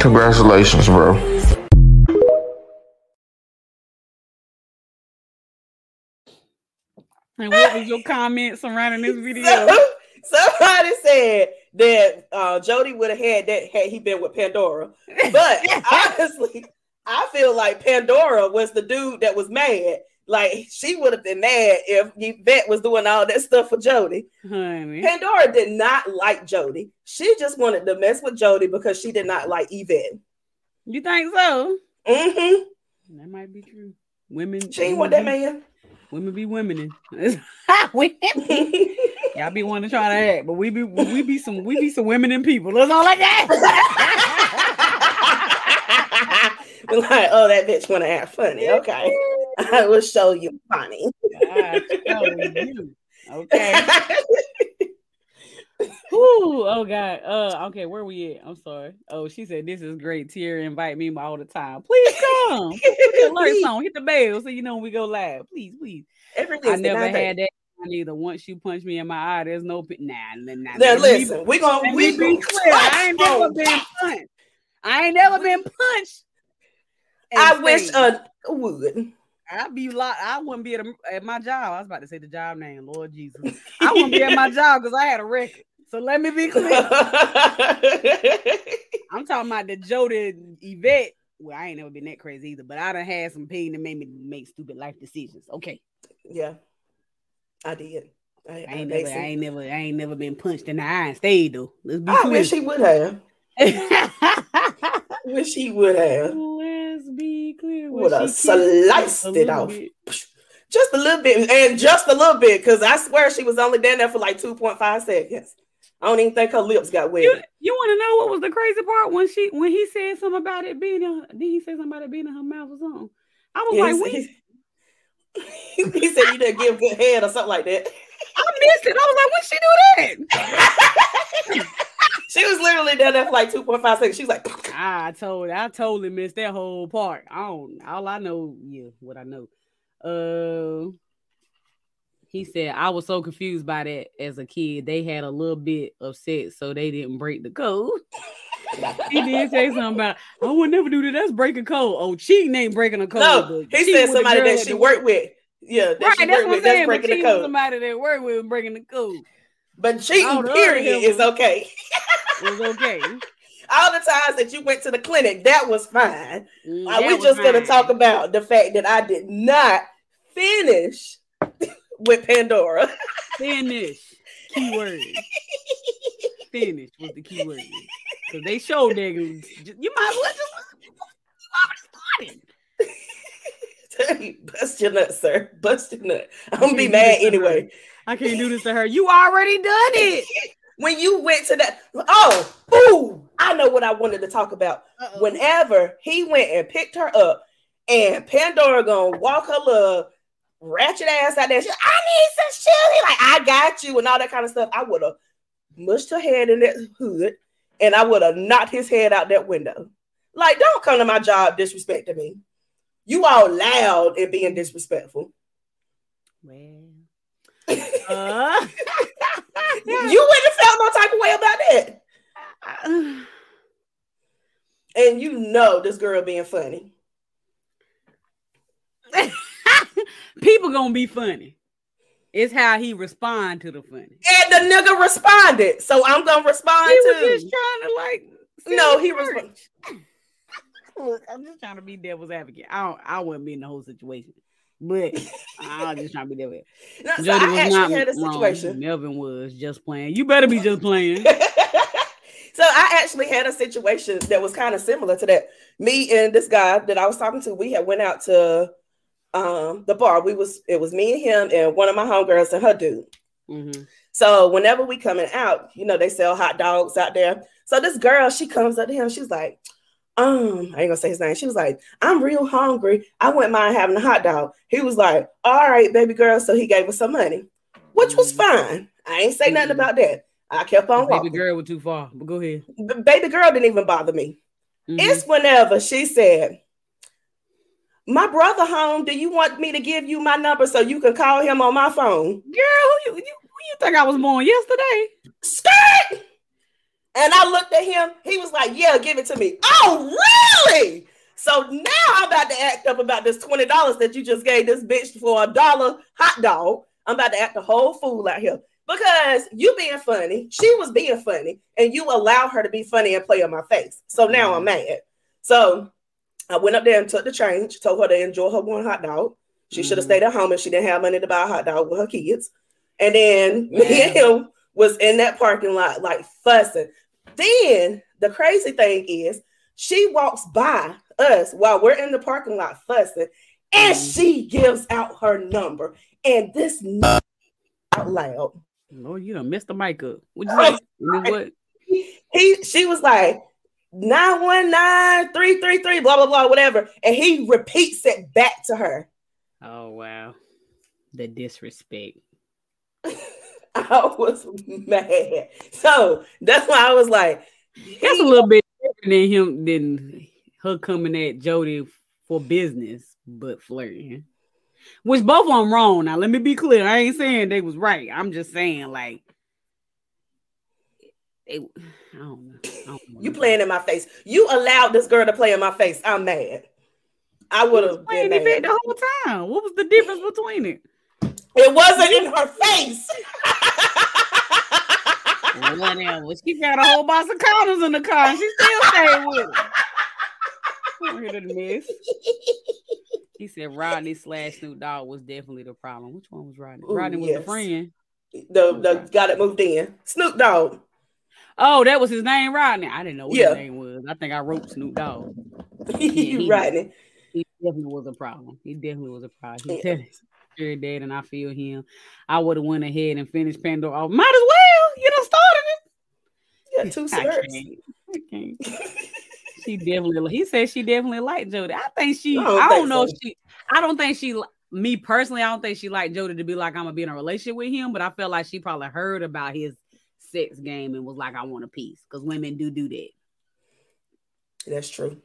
Speaker 3: Congratulations, bro.
Speaker 1: And what was your comment surrounding this video?
Speaker 2: Somebody said that uh, Jody would have had that had he been with Pandora. But honestly, I feel like Pandora was the dude that was mad. Like she would have been mad if Yvette was doing all that stuff for Jody. Honey. Pandora did not like Jody. She just wanted to mess with Jody because she did not like Yvette.
Speaker 1: You think so?
Speaker 2: Mm-hmm.
Speaker 1: That might be true. Women.
Speaker 2: She ain't want that man.
Speaker 1: Women be womening. women. Y'all be wanting to try to act, but we be we be some we be some women and people. That's all like that.
Speaker 2: We're like, oh, that bitch want to act funny. Okay, I will show you funny.
Speaker 1: show you. Okay. Ooh, oh god. Uh okay, where we at? I'm sorry. Oh, she said this is great. Tier invite me all the time. Please come. Put the alerts on. Hit the bell so you know when we go live. Please, please. I never had that either. Once you punch me in my eye, there's no nah, nah, nah.
Speaker 2: Now listen, we gonna we
Speaker 1: be clear. I ain't never been punched. I ain't never been punched.
Speaker 2: I wish uh would.
Speaker 1: I'd be like, I wouldn't be at, a, at, my job. I was about to say the job name, Lord Jesus. I wouldn't be at my job because I had a record. So let me be clear. I'm talking about the Jody Yvette. Well, I ain't never been that crazy either, but I done had some pain that made me make stupid life decisions. Okay.
Speaker 2: Yeah. I did.
Speaker 1: I, I ain't never, I ain't never, I ain't never been punched in the eye and stayed though. Let's be
Speaker 2: I
Speaker 1: clear.
Speaker 2: wish he would have. wish he would have.
Speaker 1: Let's be clear.
Speaker 2: Would have sliced it off. Bit. Just a little bit, and just a little bit, because I swear she was only down there for like two point five seconds. I don't even think her lips got wet.
Speaker 1: You, you want to know what was the crazy part when she when he said something about it being in? Did he say something about it being in her mouth or something? I was yes, like,
Speaker 2: he, he said you didn't give good head or something like that.
Speaker 1: I missed it. I was like, when she do
Speaker 2: that? she was literally down there for like 2.5 seconds. She was like,
Speaker 1: I told I totally missed that whole part. I don't all I know, yeah, what I know. Uh he said I was so confused by that as a kid. They had a little bit of sex, so they didn't break the code. He did say something about I would never do that. That's breaking code. Oh, cheating ain't breaking a code.
Speaker 2: No, he said somebody that she worked with. Yeah, that
Speaker 1: right.
Speaker 2: She
Speaker 1: that's
Speaker 2: what
Speaker 1: I'm saying. That's breaking the code. Somebody that worked with and breaking the code.
Speaker 2: But cheating, period, is okay.
Speaker 1: it's okay.
Speaker 2: All the times that you went to the clinic, that was fine. Mm, uh, we just gonna talk about the fact that I did not finish with Pandora.
Speaker 1: Finish. Keyword. Finish was the keyword. Because they show niggas. you might as well just you
Speaker 2: already started. Bust your nut, sir. Bust your nut. I'm gonna be mad anyway.
Speaker 1: I can't do this to her. You already done it.
Speaker 2: when you went to that, oh, ooh, I know what I wanted to talk about. Uh-oh. Whenever he went and picked her up, and Pandora gonna walk her little ratchet ass out there. She's I need some chili. Like, I got you, and all that kind of stuff. I would have mushed her head in that hood and I would have knocked his head out that window. Like, don't come to my job disrespecting me. You all loud and being disrespectful.
Speaker 1: Well,
Speaker 2: uh. you wouldn't have felt no type of way about that. and you know this girl being funny.
Speaker 1: People gonna be funny. It's how he respond to the funny.
Speaker 2: And the nigga responded, so I'm gonna respond
Speaker 1: he
Speaker 2: too.
Speaker 1: was just trying to like.
Speaker 2: No, he responded.
Speaker 1: I'm just trying to be devil's advocate. I don't. I wouldn't be in the whole situation, but I was just trying to be devil.
Speaker 2: No, so Jody was not had a situation.
Speaker 1: Wrong. Melvin was just playing. You better be just playing.
Speaker 2: so I actually had a situation that was kind of similar to that. Me and this guy that I was talking to, we had went out to um the bar. We was it was me and him and one of my homegirls and her dude. Mm-hmm. So whenever we coming out, you know, they sell hot dogs out there. So this girl, she comes up to him, she's like, um, I ain't gonna say his name. She was like, I'm real hungry. I wouldn't mind having a hot dog. He was like, All right, baby girl. So he gave her some money, which was mm-hmm. fine. I ain't say mm-hmm. nothing about that. I kept on
Speaker 1: baby
Speaker 2: walking.
Speaker 1: Baby girl was too far, but go ahead.
Speaker 2: B- baby girl didn't even bother me. Mm-hmm. It's whenever she said, my brother home. Do you want me to give you my number so you can call him on my phone?
Speaker 1: Girl, who you, you, who you think I was born yesterday?
Speaker 2: Skirt. And I looked at him. He was like, Yeah, give it to me. Oh, really? So now I'm about to act up about this $20 that you just gave this bitch for a dollar hot dog. I'm about to act a whole fool out here because you being funny, she was being funny, and you allow her to be funny and play on my face. So now I'm mm-hmm. mad. So I went up there and took the change, told her to enjoy her one hot dog. She mm-hmm. should have stayed at home if she didn't have money to buy a hot dog with her kids. And then yeah. me and him was in that parking lot like fussing. Then the crazy thing is she walks by us while we're in the parking lot fussing and she gives out her number. And this out loud.
Speaker 1: Lord, you don't messed the mic up. What you? What?
Speaker 2: He she was like 919 333, blah blah blah, whatever. And he repeats it back to her.
Speaker 1: Oh wow. The disrespect.
Speaker 2: I was mad. So that's why I was like,
Speaker 1: that's a little bit different than him than her coming at Jody for business, but flirting. Which both of them wrong. Now let me be clear. I ain't saying they was right. I'm just saying like they, I don't know. I don't
Speaker 2: you playing in my face. You allowed this girl to play in my face. I'm mad. I would have been
Speaker 1: mad. the whole time. What was the difference between it?
Speaker 2: It wasn't in her face.
Speaker 1: Whatever. She got a whole box of condoms in the car and she still stayed with it. miss. He said Rodney slash Snoop Dogg was definitely the problem. Which one was Rodney? Ooh, Rodney was yes. the friend.
Speaker 2: The the guy that moved in. Snoop Dogg.
Speaker 1: Oh, that was his name, Rodney. I didn't know what yeah. his name was. I think I wrote Snoop Dogg.
Speaker 2: he, Rodney.
Speaker 1: He definitely was a problem. He definitely was a problem. He yeah sure did, and I feel him. I would have went ahead and finished Pandora. Oh, might as well. You done started
Speaker 2: it. Yeah, two serves.
Speaker 1: I can't. she definitely. He said she definitely liked Jody. I think she. I don't, I don't know so. if she. I don't think she. Me personally, I don't think she liked Jody to be like I'm gonna be in a relationship with him. But I felt like she probably heard about his sex game and was like, I want a piece because women do do that.
Speaker 2: That's true.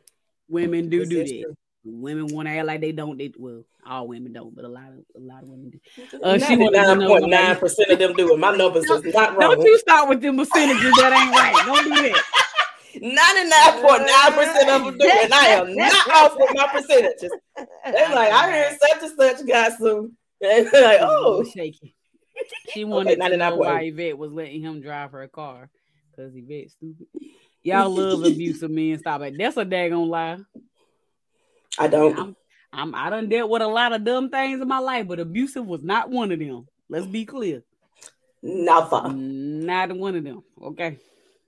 Speaker 1: Women do do that. True. Women want to act like they don't. They well, all women don't, but a lot of a lot of women do.
Speaker 2: Uh, she nine point nine percent of them do it. My numbers is not wrong.
Speaker 1: Don't you start with them percentages that ain't right. Don't do that.
Speaker 2: 99.9% of them do it. And I am not off with my percentages. They're like, I heard such and such got some. And like, oh,
Speaker 1: shaky. She wanted okay, to know why Yvette was letting him drive her car because Yvette stupid. Y'all love abusive men. Stop it. That's a daggone lie.
Speaker 2: I don't.
Speaker 1: I'm, I'm I done dealt with a lot of dumb things in my life, but abusive was not one of them. Let's be clear.
Speaker 2: Never.
Speaker 1: Not one of them. Okay.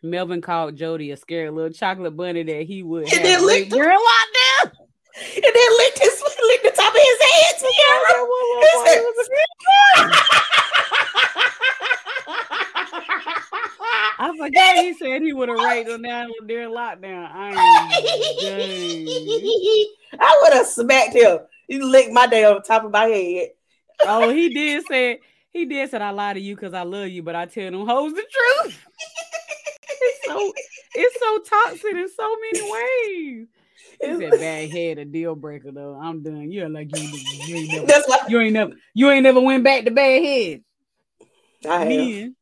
Speaker 1: Melvin called Jody a scary little chocolate bunny that he would
Speaker 2: and then licked girl out there. And then licked his licked the top of his head.
Speaker 1: Forgot he said he would have raped them down during lockdown. I,
Speaker 2: I would have smacked him. He licked my day on the top of my head.
Speaker 1: oh, he did say he did said I lie to you because I love you, but I tell them hoes the truth. it's so it's so toxic in so many ways. It's a bad head a deal breaker though. I'm done. You're like you, you ain't never, you ain't never you ain't never went back to bad head.
Speaker 2: I have.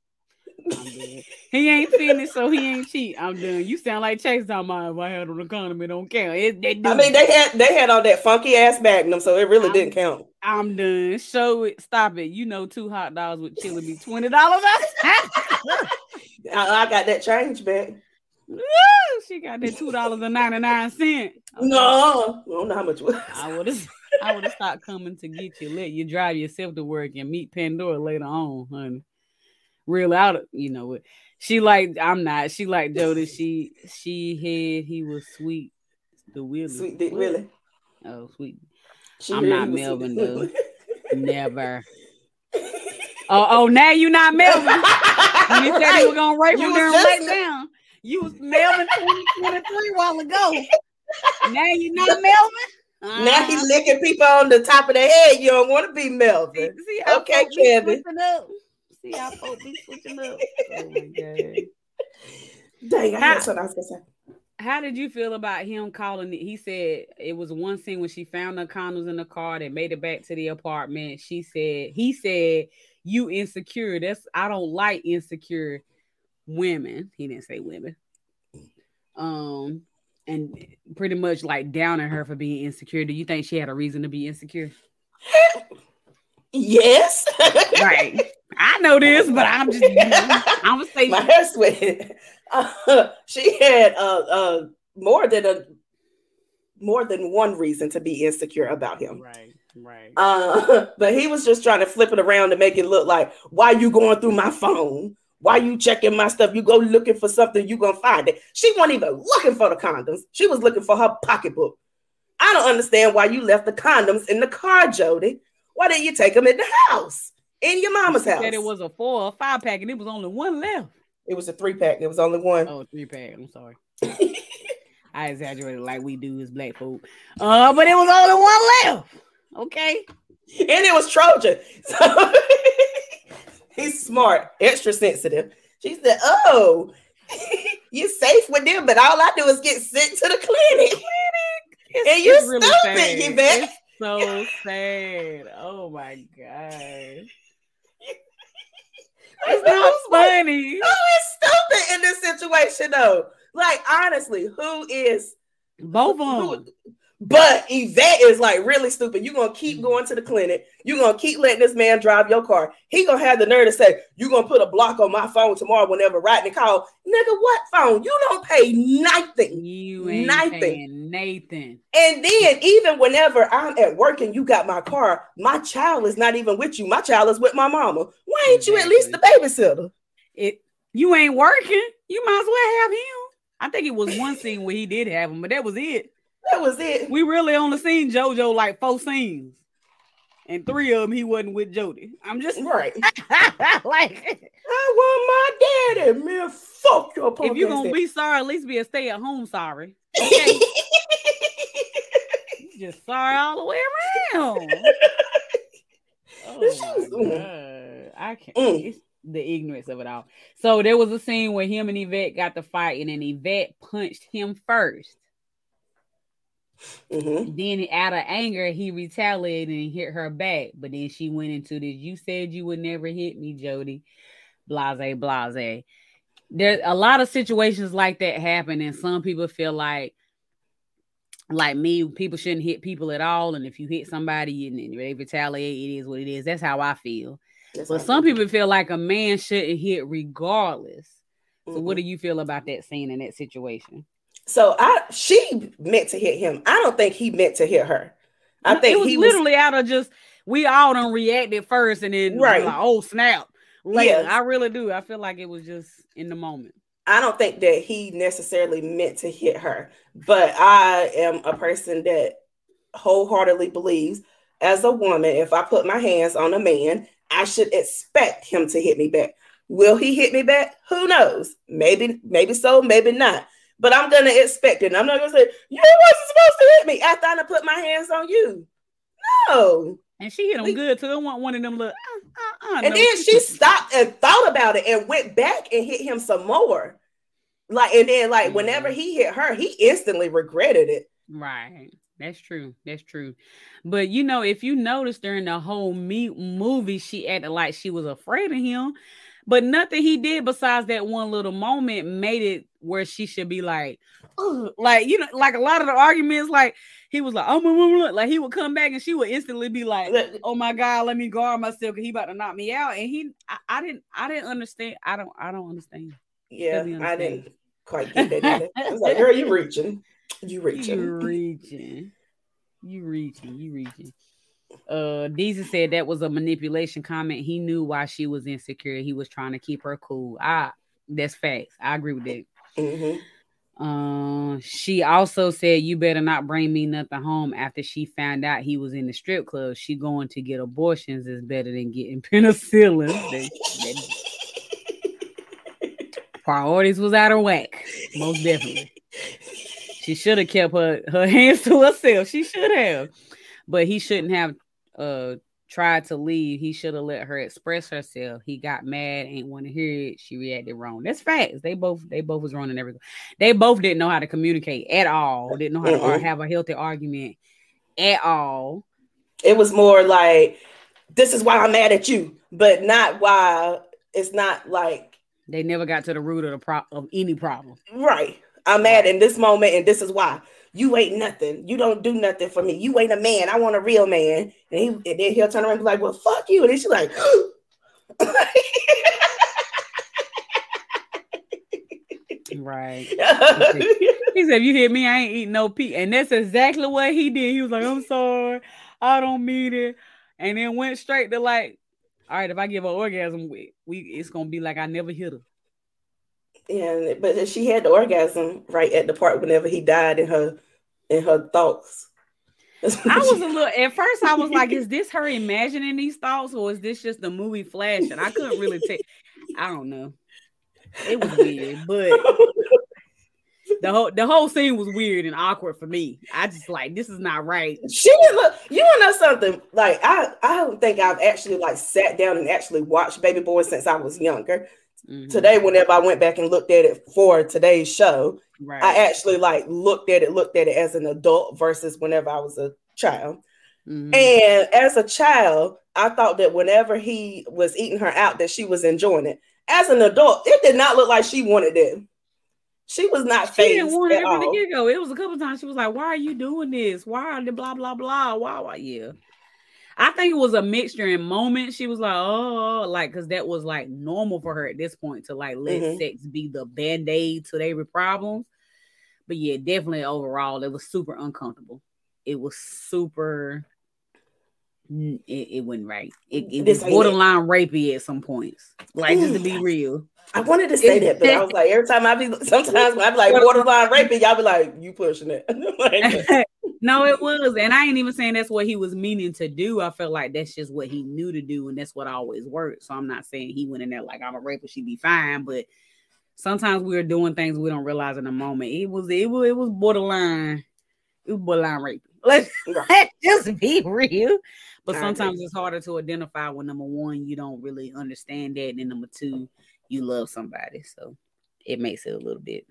Speaker 1: He ain't finished, so he ain't cheat. I'm done. You sound like Chase talking about if I had on the condom, it don't count. It,
Speaker 2: they do. I mean, they had they had on that funky ass magnum, so it really I'm, didn't count.
Speaker 1: I'm done. Show it. Stop it. You know, two hot dogs with chili be twenty dollars.
Speaker 2: I, I got that change back.
Speaker 1: Woo, she got that two dollars and ninety nine cent.
Speaker 2: Okay. No, I don't know how much was.
Speaker 1: I would have, I would have stopped coming to get you. Let you drive yourself to work and meet Pandora later on, honey. Real out, you know. She like I'm not. She like Jody. She she had he was sweet. The Willie.
Speaker 2: Sweet Dick Willie.
Speaker 1: Oh, sweet. She I'm not Melvin though. Never. Oh, oh, now you not Melvin. when he said he was gonna rape him during lockdown, you was Melvin 2023 while ago. Now you not Melvin.
Speaker 2: Uh-huh. Now he's licking people on the top of the head. You don't want to be Melvin. See, see okay, Kevin.
Speaker 1: See how folks be switching up. Oh my god.
Speaker 2: Dang, I how, what I was gonna say.
Speaker 1: How did you feel about him calling it? He said it was one scene when she found the condoms in the car that made it back to the apartment. She said, he said, You insecure. That's I don't like insecure women. He didn't say women. Um, and pretty much like downing her for being insecure. Do you think she had a reason to be insecure?
Speaker 2: Yes.
Speaker 1: right. I know this, but I'm just, I'm gonna say
Speaker 2: my hair sweating. Uh, she had uh, uh, more than a more than one reason to be insecure about him.
Speaker 1: Right. Right.
Speaker 2: Uh, but he was just trying to flip it around to make it look like why you going through my phone? Why you checking my stuff? You go looking for something, you gonna find it. She wasn't even looking for the condoms. She was looking for her pocketbook. I don't understand why you left the condoms in the car, Jody. Why didn't you take them in the house? In your mama's house.
Speaker 1: Said it was a four or five pack, and it was only one left.
Speaker 2: It was a three pack. There was only one.
Speaker 1: Oh, three pack. I'm sorry. I exaggerated like we do as black folk. Uh, but it was only one left. Okay.
Speaker 2: And it was Trojan. So he's smart, extra sensitive. She said, Oh, you safe with them, but all I do is get sent to the clinic.
Speaker 1: It's,
Speaker 2: and you
Speaker 1: it's really
Speaker 2: stupid,
Speaker 1: Yvette. So sad. Oh my god. It's not funny.
Speaker 2: Who is stupid in this situation though? Like honestly, who is
Speaker 1: Both of them.
Speaker 2: But Yvette is like really stupid. You're gonna keep mm-hmm. going to the clinic, you're gonna keep letting this man drive your car. He gonna have the nerve to say, You're gonna put a block on my phone tomorrow whenever Rodney call. Nigga, what phone? You don't pay nothing.
Speaker 1: You ain't
Speaker 2: Nothing.
Speaker 1: paying Nathan.
Speaker 2: And then even whenever I'm at work and you got my car, my child is not even with you. My child is with my mama. Why ain't you at least the babysitter?
Speaker 1: It you ain't working. You might as well have him. I think it was one scene where he did have him, but that was it.
Speaker 2: That was it.
Speaker 1: We really only seen JoJo like four scenes, and three of them he wasn't with Jody. I'm just
Speaker 2: Right.
Speaker 1: like,
Speaker 2: I want my daddy, man. Fuck your punk
Speaker 1: if you're gonna be sorry, at least be a stay at home sorry. Okay, just sorry all the way around. Oh my god, I can't.
Speaker 2: Mm.
Speaker 1: It's the ignorance of it all. So there was a scene where him and Yvette got to fight, and then Yvette punched him first.
Speaker 2: Mhm.
Speaker 1: Then, out of anger, he retaliated and hit her back. But then she went into this. You said you would never hit me, Jody. Blase, blase. There's a lot of situations like that happen, and some people feel like, like me, people shouldn't hit people at all. And if you hit somebody and they retaliate, it is what it is. That's how I feel.
Speaker 2: That's
Speaker 1: But some people feel like a man shouldn't hit regardless. So, what
Speaker 2: Mhm.
Speaker 1: do you feel about that scene in that situation?
Speaker 2: So I she meant to hit him. I don't think he meant to hit her. I think
Speaker 1: it was
Speaker 2: he was
Speaker 1: literally out of just we all done reacted first and then
Speaker 2: Right.
Speaker 1: like, oh snap.
Speaker 2: Yes.
Speaker 1: I really do. I feel like it was just in the moment.
Speaker 2: I don't think that he necessarily meant to hit her, but I am a person that wholeheartedly believes as a woman, if I put my hands on a man, I should expect him to hit me back. Will he hit me back? Who knows? Maybe, maybe so, maybe not. But I'm gonna expect it. And I'm not gonna say, you wasn't supposed to hit me after I put my hands on you. No.
Speaker 1: And she hit him
Speaker 2: Like-
Speaker 1: good too. It wasn't one of them little uh, uh, uh,
Speaker 2: And
Speaker 1: no,
Speaker 2: then she stopped and thought about it and went back and hit him some more. Like, and then like whenever he hit her, he instantly regretted it.
Speaker 1: Right. That's true. That's true. But you know, if you notice during the whole me- movie, she acted like she was afraid of him. But nothing he did besides that one little moment made it where she should be like, "Ugh," like you know, like a lot of the arguments, like he was like, oh, blah," like he would come back and she would instantly be like, oh my god, let me guard myself because he about to knock me out. And he, I, I didn't, I didn't understand. I don't, I don't understand.
Speaker 2: Yeah,
Speaker 1: me
Speaker 2: I didn't quite get that. Either. I was like, girl, you reaching. You reaching.
Speaker 1: You reaching. You reaching. You reaching. Uh Deezy said that was a manipulation comment. He knew why she was insecure. He was trying to keep her cool. I that's facts. I agree with that.
Speaker 2: Mhm.
Speaker 1: Um, she also said, "You better not bring me nothing home." After she found out he was in the strip club, she going to get abortions is better than getting penicillin. That- that priorities was out of whack, most definitely. She should have kept her her hands to herself. She should have, but he shouldn't have uh tried to leave. He should have let her express herself. He got mad, ain't want to hear it. She reacted wrong. That's facts. They both they both was wrong and everything. They both didn't know how to communicate at all. Didn't know how to ar-
Speaker 2: Mm-mm.
Speaker 1: have a healthy argument at all.
Speaker 2: It was more like, this is why I'm mad at you, but not why it's not like,
Speaker 1: They never got to the root of the pro- of any problem.
Speaker 2: right. I'm mad in this moment, and this is why. You ain't nothing. You don't do nothing for me. You ain't a man. I want a real man. And, he, and then he'll turn around and be like, well, fuck you. And then she's like,
Speaker 1: Right. He said, if you hit me, I ain't eating no pee. And that's exactly what he did. He was like, I'm sorry. I don't mean it. And then went straight to like, all right, if I give her orgasm, we, we it's gonna be like I never hit her.
Speaker 2: Yeah, but she had the orgasm right at the part whenever he died in her in her thoughts.
Speaker 1: I was a little at first. I was like, "Is this her imagining these thoughts, or is this just the movie flashing?" I couldn't really take. I don't know. It was weird, but the whole the whole scene was weird and awkward for me. I just like this is not right.
Speaker 2: She didn't look. You to know something? Like I, I don't think I've actually like sat down and actually watched Baby Boy since I was younger. Mm-hmm. Today, whenever I went back and looked at it for today's show, right. I actually like looked at it, looked at it as an adult versus whenever I was a child. Mm-hmm. And as a child, I thought that whenever he was eating her out, that she was enjoying it. As an adult, it did not look like she wanted it. She was not she didn't want it from the
Speaker 1: get go. It was a couple times she was like, "Why are you doing this? Why are the blah blah blah? Why why yeah." I think it was a mixture in moments. She was like, "Oh, like," because that was like normal for her at this point to like let mm-hmm. sex be the band aid to their problems. But yeah, definitely overall, it was super uncomfortable. It was super. It, it wasn't right. It, it was borderline rapey at some points. Like just to be real.
Speaker 2: I wanted to say that, but I was like, every time I be sometimes I be like borderline rapey, y'all be like, you pushing it. like,
Speaker 1: no, it was, and I ain't even saying that's what he was meaning to do. I felt like that's just what he knew to do, and that's what always worked. So I'm not saying he went in there like I'm a rapist, she be fine, but sometimes we're doing things we don't realize in the moment. It was it was it was borderline, it was borderline rape. Let's, let's just be real. But sometimes it's harder to identify when number one, you don't really understand that, and number two, you love somebody. So it makes it a little bit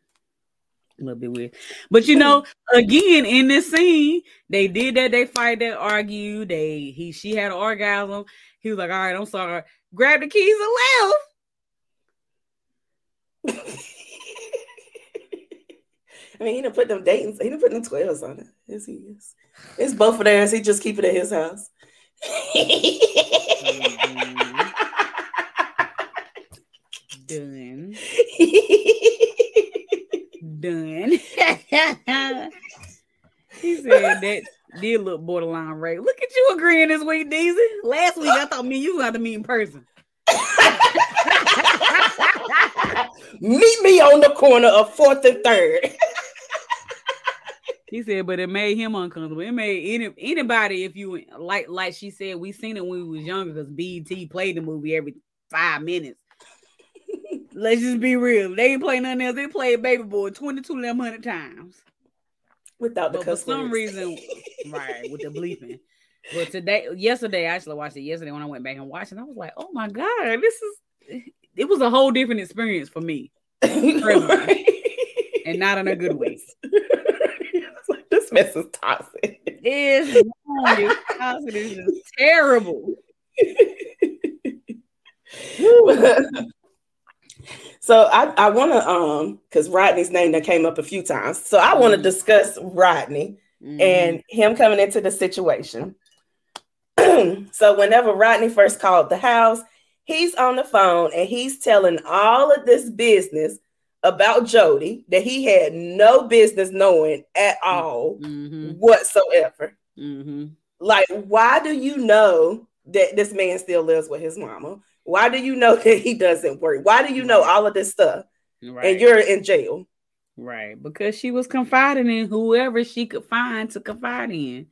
Speaker 1: a little bit weird. But you know, again, in this scene, they did that, they fight, they argue, they he she had an orgasm. He was like, All right, I'm sorry. Grab the keys and
Speaker 2: left. I mean, he didn't put them Dayton's, he didn't put them 12s on it. Yes, he is. It's both of theirs. He just keep it at his house. Mm-hmm.
Speaker 1: Done. Done. he said that did look borderline rape. Look at you agreeing this week, Deezy. Last week I thought me and you got to meet in person.
Speaker 2: meet me on the corner of fourth and third.
Speaker 1: He said, but it made him uncomfortable. It made any anybody if you like like she said, we seen it when we was younger because BET played the movie every five minutes. Let's just be real. They ain't play nothing else. They played Baby Boy 22 hundred times.
Speaker 2: Without the
Speaker 1: but for some reason, right, with the bleeping. But today, yesterday, I actually watched it yesterday when I went back and watched it. I was like, oh my God, this is it was a whole different experience for me. right. And not in a good way.
Speaker 2: This mess is toxic.
Speaker 1: It is It's toxic. It's just terrible.
Speaker 2: So I, I want to um because Rodney's name that came up a few times. So I want to mm-hmm. discuss Rodney mm-hmm. and him coming into the situation. so whenever Rodney first called the house, he's on the phone and he's telling all of this business about Jody that he had no business knowing at all mm-hmm. whatsoever. Mm-hmm. Like, why do you know that this man still lives with his mama? Why do you know that he doesn't work? Why do you know all of this stuff? Right. And you're in jail.
Speaker 1: Right. Because she was confiding in whoever she could find to confide in.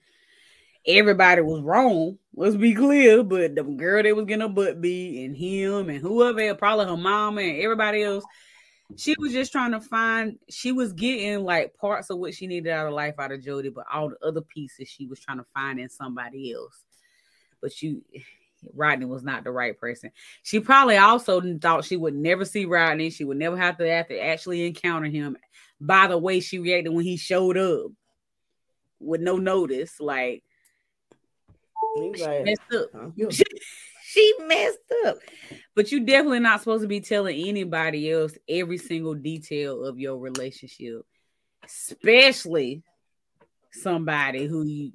Speaker 1: Everybody was wrong. Let's be clear. But the girl that was getting a butt beat and him and whoever, probably her mom and everybody else, she was just trying to find, she was getting like parts of what she needed out of life out of Jody, but all the other pieces she was trying to find in somebody else. But you Rodney was not the right person. She probably also thought she would never see Rodney. She would never have to have to actually encounter him. By the way, she reacted when he showed up with no notice. Like, messed up. She, messed up. But you're definitely not supposed to be telling anybody else every single detail of your relationship, especially somebody who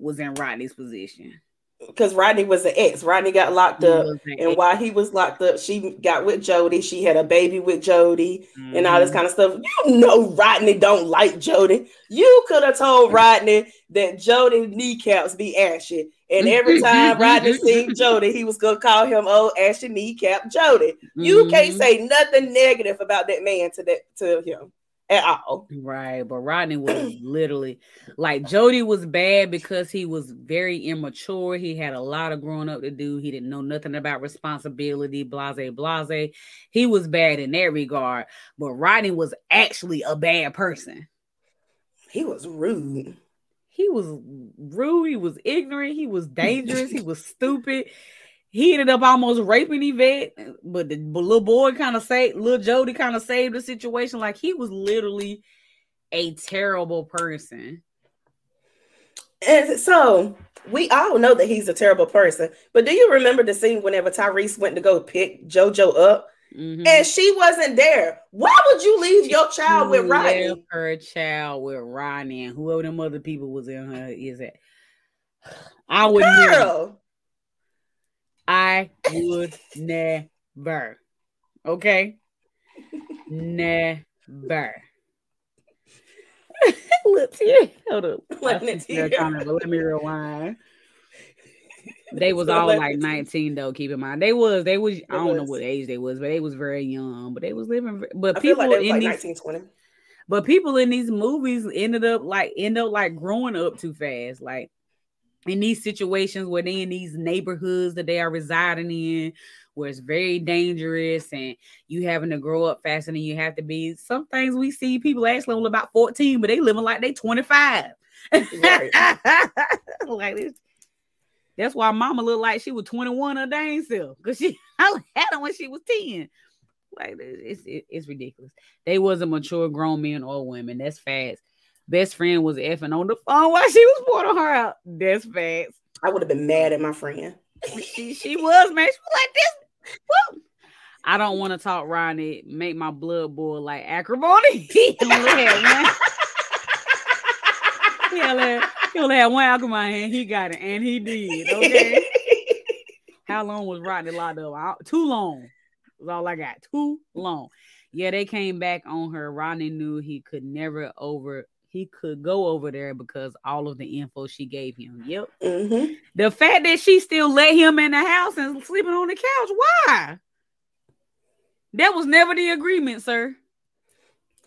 Speaker 1: was in Rodney's position
Speaker 2: because Rodney was an ex. Rodney got locked up, and while he was locked up, she got with Jody. She had a baby with Jody, mm-hmm. and all this mm-hmm. kind of stuff. You know, Rodney don't like Jody. You could have told Rodney that Jody kneecaps be ashy, and every time Rodney seen Jody, he was gonna call him "Oh, ashy kneecap Jody." You mm-hmm. can't say nothing negative about that man to that to him. at all.
Speaker 1: Right, but Rodney was literally like Jody was bad because he was very immature. He had a lot of growing up to do. He didn't know nothing about responsibility, blase, blase. He was bad in that regard, but Rodney was actually a bad person.
Speaker 2: He was rude.
Speaker 1: He was rude. He was ignorant. He was dangerous. he was stupid. He ended up almost raping Yvette, but the little boy kind of saved, little Jody kind of saved the situation. Like he was literally a terrible person.
Speaker 2: And so we all know that he's a terrible person. But do you remember the scene whenever Tyrese went to go pick JoJo up? Mm-hmm. And she wasn't there. Why would you leave your child with Ronnie?
Speaker 1: Her child with Ronnie and whoever them other people was in her is it? I would Girl. I would never. Okay. never. Let's hear. Hold up. Let me rewind. They was all like 19 though. Keep in mind, they was they was I don't was. know what age they was, but they was very young. But they was living. But I people like in like these 1920. But people in these movies ended up like end up like growing up too fast. Like in these situations where they in these neighborhoods that they are residing in where it's very dangerous and you having to grow up faster than you have to be some things we see people actually only about 14 but they living like they 25 right. like this that's why mama looked like she was 21 her dang self because she I had her when she was 10 like it's, it's ridiculous they wasn't mature grown men or women that's fast best friend was effing on the phone while she was pouring her out. That's facts.
Speaker 2: I would have been mad at my friend.
Speaker 1: she, she was, man. She was like this. Woo. I don't want to talk Ronnie, make my blood boil like acrimony. he only had one. he only had, he only had one acrimony and he got it, and he did. Okay. How long was Rodney locked up? Too long. Was all I got. Too long. Yeah, they came back on her. Rodney knew he could never over he could go over there because all of the info she gave him. Yep. Mm-hmm. The fact that she still let him in the house and sleeping on the couch, why? That was never the agreement, sir.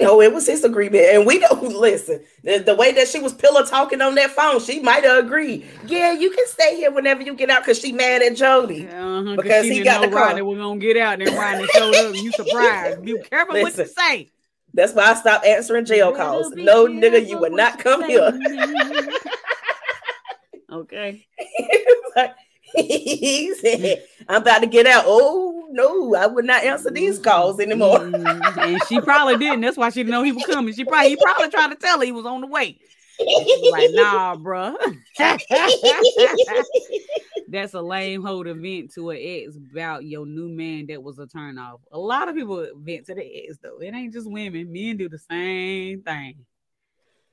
Speaker 2: Oh, it was his agreement. And we don't listen. The, the, way that she was pillow talking on that phone, she might have agreed. Yeah, you can stay here whenever you get out because she mad at Jody. Uh-huh, because he got the car.
Speaker 1: We're gonna get out and then Ronnie showed up. You surprised. Be careful listen, what you say.
Speaker 2: That's why I stopped answering jail calls. No, nigga, you would not come here.
Speaker 1: okay.
Speaker 2: he said, I'm about to get out. Oh, no, I would not answer these calls anymore.
Speaker 1: Mm-hmm. and she probably didn't. That's why she didn't know he was coming. She probably, he probably tried to tell her he was on the way. like, nah, bro. That's a lame hold event to an ex about your new man that was a turn off. A lot of people vent to the ex though. It ain't just women. Men do the same thing.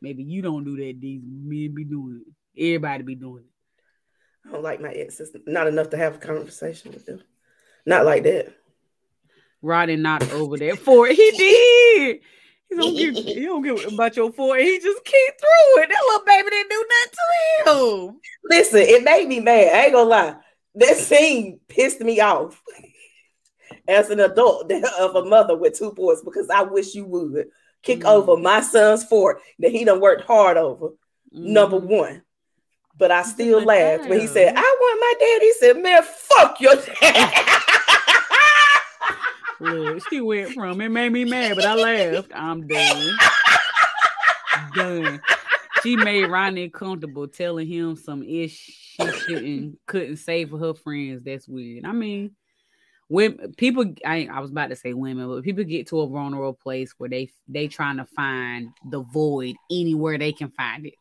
Speaker 1: Maybe you don't do that, these men be doing it. Everybody be doing it.
Speaker 2: I don't like my ex. It's not enough to have a conversation with them. Not like that.
Speaker 1: Roddy not over there for it. He did. He don't give he don't give about your four. He just keep through it. That little baby didn't do nothing to him.
Speaker 2: Listen, it made me mad. I ain't gonna lie. That scene pissed me off as an adult of a mother with two boys because I wish you would kick mm. over my son's fort that he done worked hard over. Mm. Number one. But I still laughed when he said, I want my dad. He said, Man, fuck your dad.
Speaker 1: Look, she went from it made me mad, but I laughed. I'm done. done. She made Ronnie comfortable telling him some ish she shouldn't couldn't say for her friends. That's weird. I mean, when people I, I was about to say women, but people get to a vulnerable place where they they trying to find the void anywhere they can find it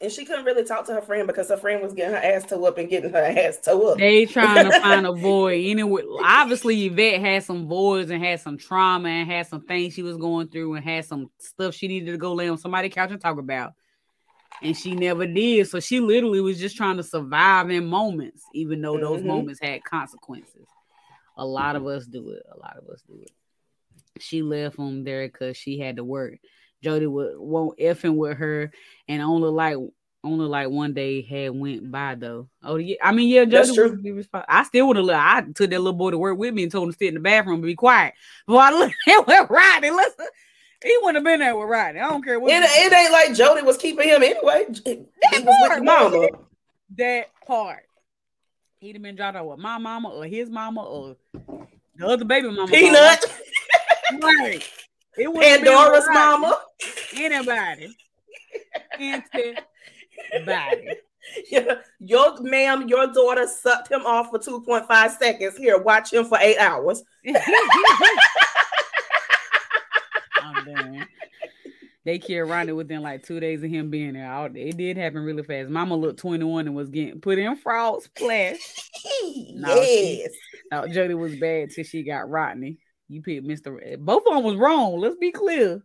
Speaker 2: and she couldn't really talk to her friend because her friend was getting her ass toe up and getting her ass toe up.
Speaker 1: They trying to find a void. Anyway, obviously Yvette had some voids and had some trauma and had some things she was going through and had some stuff she needed to go lay on somebody's couch and talk about. And she never did. So she literally was just trying to survive in moments, even though those mm-hmm. moments had consequences. A lot of us do it. A lot of us do it. She left him there because she had to work. Jody would won't effing with her, and only like only like one day had went by though. Oh yeah, I mean yeah, Jody would be responsible. I still would have. I took that little boy to work with me and told him to sit in the bathroom and be quiet. But I looked at went right and listen. He wouldn't have been there with Rodney. I don't care what.
Speaker 2: It, it ain't like Jody was keeping him anyway. He was with mama.
Speaker 1: That part. He'd have been dropped out with my mama or his mama or the other baby mama.
Speaker 2: Peanut.
Speaker 1: Right. It would
Speaker 2: Pandora's mama.
Speaker 1: Anybody. Anybody.
Speaker 2: Yeah. Your ma'am, your daughter sucked him off for 2.5 seconds. Here, watch him for eight hours.
Speaker 1: they killed Ronnie within like two days of him being there. It did happen really fast. Mama looked 21 and was getting put in frog splash.
Speaker 2: no, yes. She,
Speaker 1: no, Jody was bad till she got Rodney. You picked Mr. Both of them was wrong. Let's be clear.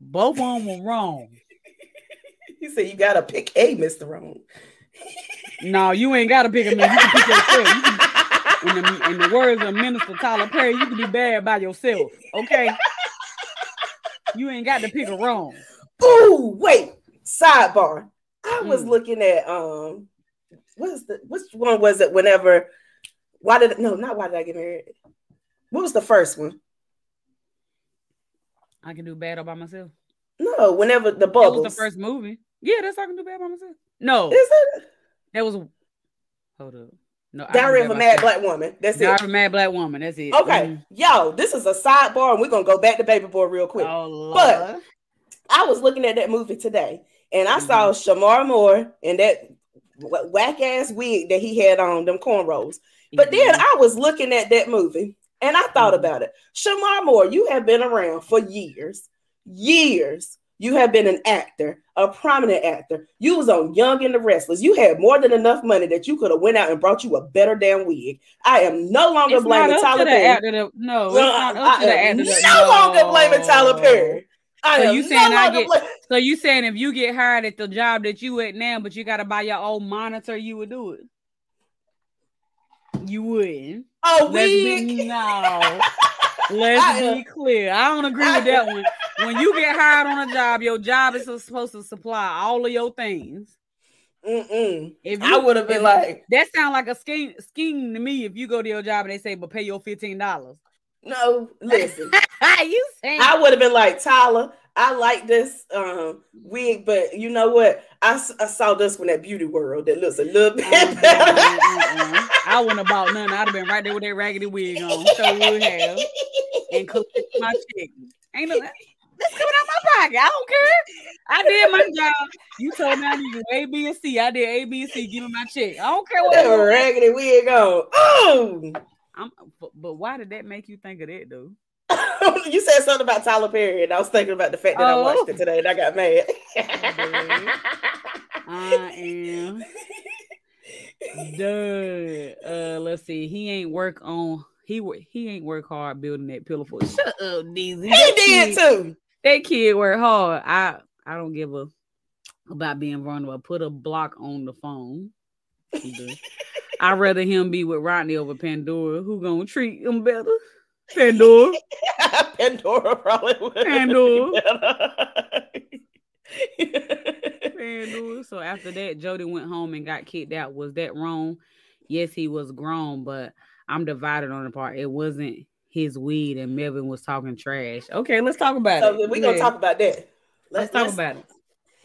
Speaker 1: Both of them were wrong.
Speaker 2: You said you gotta pick a Mr. Wrong.
Speaker 1: no, you ain't gotta pick a man. You can pick yourself. You can, in, the, in the words of Minister Tyler Perry, you can be bad by yourself. Okay. You ain't got to pick a wrong.
Speaker 2: Ooh, wait. Sidebar. I was mm. looking at um what's the which one was it whenever why did no not why did I get married? What was the first one?
Speaker 1: I can do bad all by myself.
Speaker 2: No, whenever the bubbles.
Speaker 1: That was the first movie. Yeah, that's I can do bad by myself. No.
Speaker 2: Is it?
Speaker 1: That was hold up.
Speaker 2: No, Diary of a Mad Black Woman. That's
Speaker 1: Diary
Speaker 2: it.
Speaker 1: of a Mad Black Woman. That's it.
Speaker 2: Okay, mm. yo, this is a sidebar, and we're gonna go back to Baby Boy real quick.
Speaker 1: Oh,
Speaker 2: but I was looking at that movie today, and I mm-hmm. saw Shemar Moore in that whack ass wig that he had on, them cornrows. But mm-hmm. then I was looking at that movie, and I thought mm-hmm. about it. Shemar Moore, you have been around for years, years. You have been an actor, a prominent actor. You was on Young and the Restless. You had more than enough money that you could have went out and brought you a better damn wig. I am no longer
Speaker 1: it's
Speaker 2: blaming Tyler Perry.
Speaker 1: To, no, it's not up to the actor.
Speaker 2: No, no longer blaming Tyler Perry. I
Speaker 1: so you saying no I get? Blame- so you saying if you get hired at the job that you at now, but you got to buy your own monitor, you would do it? You wouldn't.
Speaker 2: Oh, wig?
Speaker 1: No. Let's uh, be clear. I don't agree with that one. When you get hired on a job, your job is supposed to supply all of your things.
Speaker 2: Mm-mm. If you, I would have been like,
Speaker 1: that sound like a scheme scheme to me. If you go to your job and they say, "But pay your fifteen dollars."
Speaker 2: No, listen.
Speaker 1: you saying
Speaker 2: I would have been like Tyler. I like this um, wig, but you know what? I, I saw this one at Beauty World that looks a little bit uh-huh, better.
Speaker 1: uh-uh. I wouldn't have bought none. I'd have been right there with that raggedy wig on. So would have and collect my check. Ain't no that's coming out my pocket. I don't care. I did my job. You told me I need to A, B, and C. I did A, B, and C. Give me my check. I don't care what.
Speaker 2: That raggedy wig on. Oh.
Speaker 1: I'm, but, but why did that make you think of that, though?
Speaker 2: you said something about Tyler Perry, and I was thinking about the fact that oh. I watched it today, and I got mad.
Speaker 1: I am done. Uh, let's see. He ain't work on. He he ain't work hard building that pillow for. Shut up, Deezy.
Speaker 2: He that did kid, too.
Speaker 1: That kid worked hard. I I don't give a about being vulnerable. Put a block on the phone. I'd rather him be with Rodney over Pandora. Who gonna treat him better? Pandora.
Speaker 2: Pandora probably would.
Speaker 1: Pandora. Pandora. So after that, Jody went home and got kicked out. Was that wrong? Yes, he was grown, but I'm divided on the part. It wasn't his weed, and Melvin was talking trash. Okay, let's talk about
Speaker 2: so
Speaker 1: it.
Speaker 2: We're gonna talk about that.
Speaker 1: Let's, let's talk let's, about it.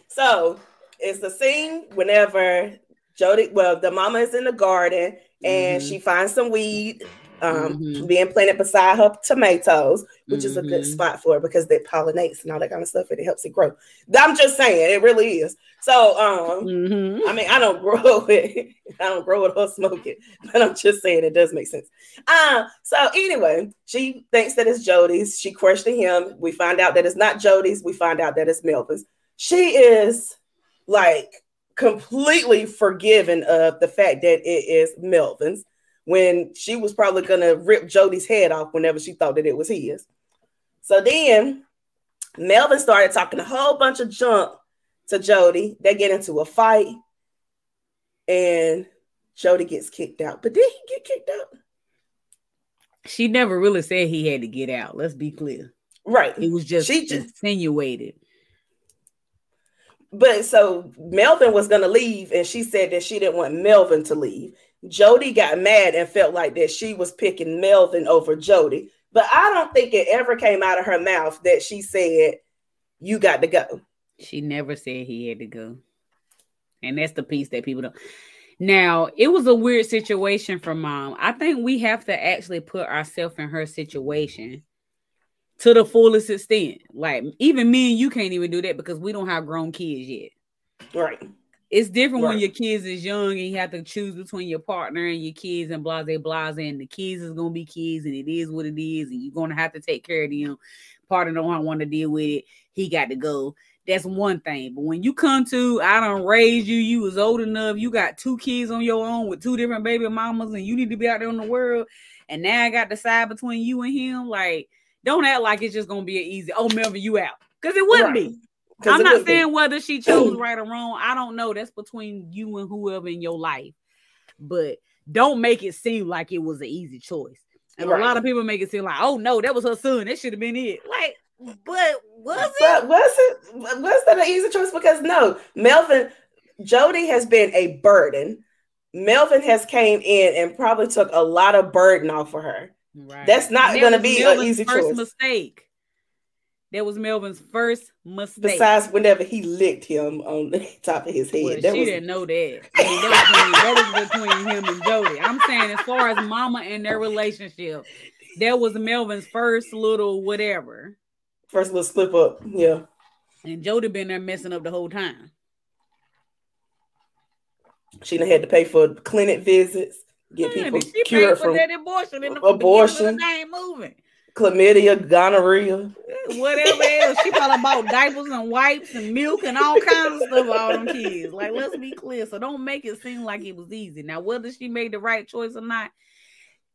Speaker 2: So it's the scene whenever Jody, well, the mama is in the garden and mm-hmm. she finds some weed um, mm-hmm. being planted beside her tomatoes, which mm-hmm. is a good mm-hmm. spot for it because it pollinates and all that kind of stuff and it helps it grow. I'm just saying, it really is. So, um, mm-hmm. I mean, I don't grow it, I don't grow it or smoke it, but I'm just saying it does make sense. Uh, so anyway, she thinks that it's Jody's. She questioned him. We find out that it's not Jody's. We find out that it's Melvin's. She is like completely forgiven of the fact that it is Melvin's when she was probably gonna rip Jody's head off whenever she thought that it was his. So then Melvin started talking a whole bunch of junk to Jody. They get into a fight, and Jody gets kicked out. But did he get kicked out?
Speaker 1: She never really said he had to get out. Let's be clear.
Speaker 2: Right.
Speaker 1: It was just she just insinuated.
Speaker 2: But so Melvin was gonna leave, and she said that she didn't want Melvin to leave. Jody got mad and felt like that she was picking Melvin over Jody. But I don't think it ever came out of her mouth that she said, You got to go.
Speaker 1: She never said he had to go. And that's the piece that people don't. Now, it was a weird situation for mom. I think we have to actually put ourselves in her situation to the fullest extent. Like, even me and you can't even do that because we don't have grown kids yet.
Speaker 2: Right.
Speaker 1: It's different when your kids is young and you have to choose between your partner and your kids and blase blase and the kids is gonna be kids and it is what it is and you're gonna have to take care of them. Partner don't want to deal with it. He got to go. That's one thing. But when you come to, I don't raise you, you was old enough, you got two kids on your own with two different baby mamas, and you need to be out there in the world. And now I got to decide between you and him. Like, don't act like it's just gonna be an easy, oh Melvin, you out. Because it wouldn't
Speaker 2: Right.
Speaker 1: be. I'm not
Speaker 2: would be.
Speaker 1: saying whether she chose right or wrong. I don't know. That's between you and whoever in your life. But don't make it seem like it was an easy choice. And
Speaker 2: Right.
Speaker 1: a lot of people make it seem like, oh no, that was her son. That should have been it. Like, but was it?
Speaker 2: But was it was that an easy choice? Because no, Melvin, Jody has been a burden. Melvin has came in and probably took a lot of burden off of her.
Speaker 1: Right.
Speaker 2: That's not gonna
Speaker 1: was
Speaker 2: be an easy
Speaker 1: first
Speaker 2: choice.
Speaker 1: mistake. That was Melvin's first mistake.
Speaker 2: Besides, whenever he licked him on the top of his head,
Speaker 1: Well,
Speaker 2: that
Speaker 1: she
Speaker 2: was
Speaker 1: didn't know that. I mean, that, was between, that was between him and Jody. I'm saying, as far as Mama and their relationship, that was Melvin's first little whatever,
Speaker 2: first little slip up. Yeah,
Speaker 1: and Jody been there messing up the whole time.
Speaker 2: she done had to pay for clinic visits, get
Speaker 1: Man,
Speaker 2: people cured from
Speaker 1: that abortion in the
Speaker 2: abortion.
Speaker 1: They ain't moving.
Speaker 2: Chlamydia, gonorrhea.
Speaker 1: Eh, whatever else, she probably bought diapers and wipes and milk and all kinds of stuff for all them kids. Like, let's be clear. So don't make it seem like it was easy. Now, whether she made the right choice or not,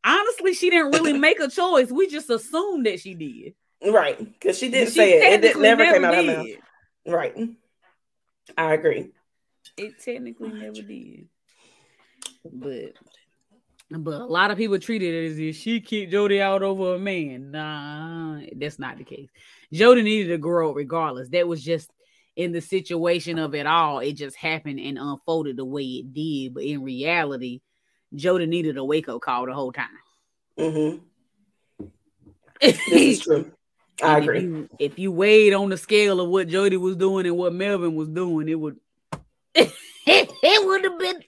Speaker 1: honestly, she didn't really make a choice. We just assumed that she did.
Speaker 2: Right, because she didn't
Speaker 1: she
Speaker 2: say it. It
Speaker 1: technically
Speaker 2: never came out of her mouth. Right, I agree.
Speaker 1: It technically never did. But but a lot of people treated it as if she kicked Jody out over a man. Nah, that's not the case. Jody needed to grow up regardless. That was just in the situation of it all. It just happened and unfolded the way it did. But in reality, Jody needed a wake up call the whole time.
Speaker 2: Mm-hmm. This is true. I agree.
Speaker 1: If you, if you weighed on the scale of what Jody was doing and what Melvin was doing, it would it would have been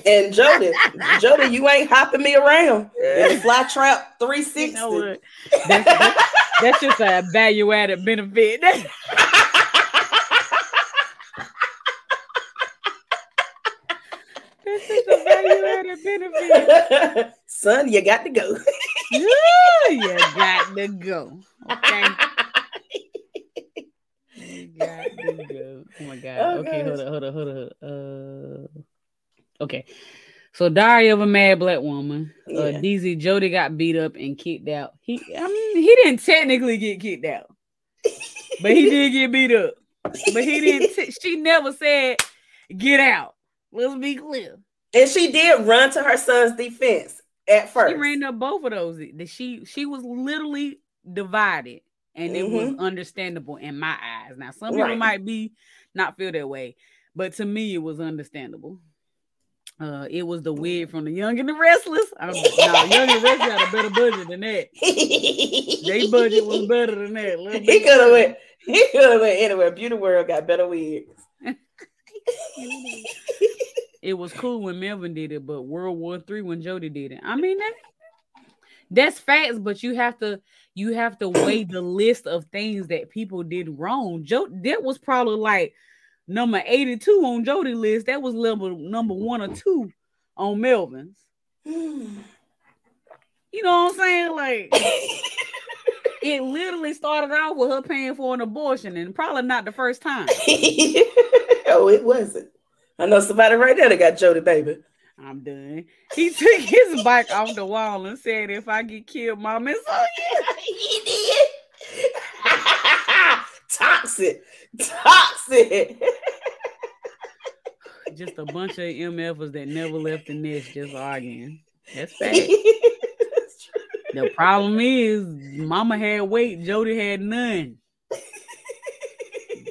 Speaker 2: And Jody, Jody, you ain't hopping me around a fly trap
Speaker 1: You
Speaker 2: 360.
Speaker 1: know what? That's, that's, that's just a value added benefit. That's, that's just a value added benefit.
Speaker 2: Son, you got to go.
Speaker 1: Yeah, you got to go. Okay. You got to go. Oh my god.
Speaker 2: Oh,
Speaker 1: okay, hold
Speaker 2: gosh.
Speaker 1: on, hold on, hold on. hold on. Uh, okay. So Diary of a Mad Black Woman. Uh Deezy Jody got beat up and kicked out. He I mean he didn't technically get kicked out, but he did get beat up. But he didn't t- she never said get out. Let's be clear.
Speaker 2: And she did run to her son's defense at first.
Speaker 1: She ran up both of those. She she was literally divided, and it was understandable in my eyes. Now some people
Speaker 2: Right.
Speaker 1: might be not feel that way, but to me it was understandable. Uh, it was the wig from the Young and the Restless. I'm, no, Young and the Restless had a better budget than that. Their budget was better than that.
Speaker 2: He could have went. He could have went anywhere. Beauty World got better wigs.
Speaker 1: it was cool when Melvin did it, but World War Three when Jody did it. I mean that that's facts, but you have to you have to weigh the list of things that people did wrong. Joe that was probably like number 82 on Jody list. That was level number one or two on Melvin's. You know what I'm saying? Like it literally started out with her paying for an abortion, and probably not the first time.
Speaker 2: oh, it wasn't. I know somebody right there that got Jody, baby.
Speaker 1: I'm done. He took his bike off the wall and said, "If I get killed, mom, it's on you."
Speaker 2: he did. Toxic. Toxic.
Speaker 1: Just a bunch of MFers that never left the nest, just arguing. That's fact.
Speaker 2: True.
Speaker 1: The problem is, Mama had weight, Jody had none.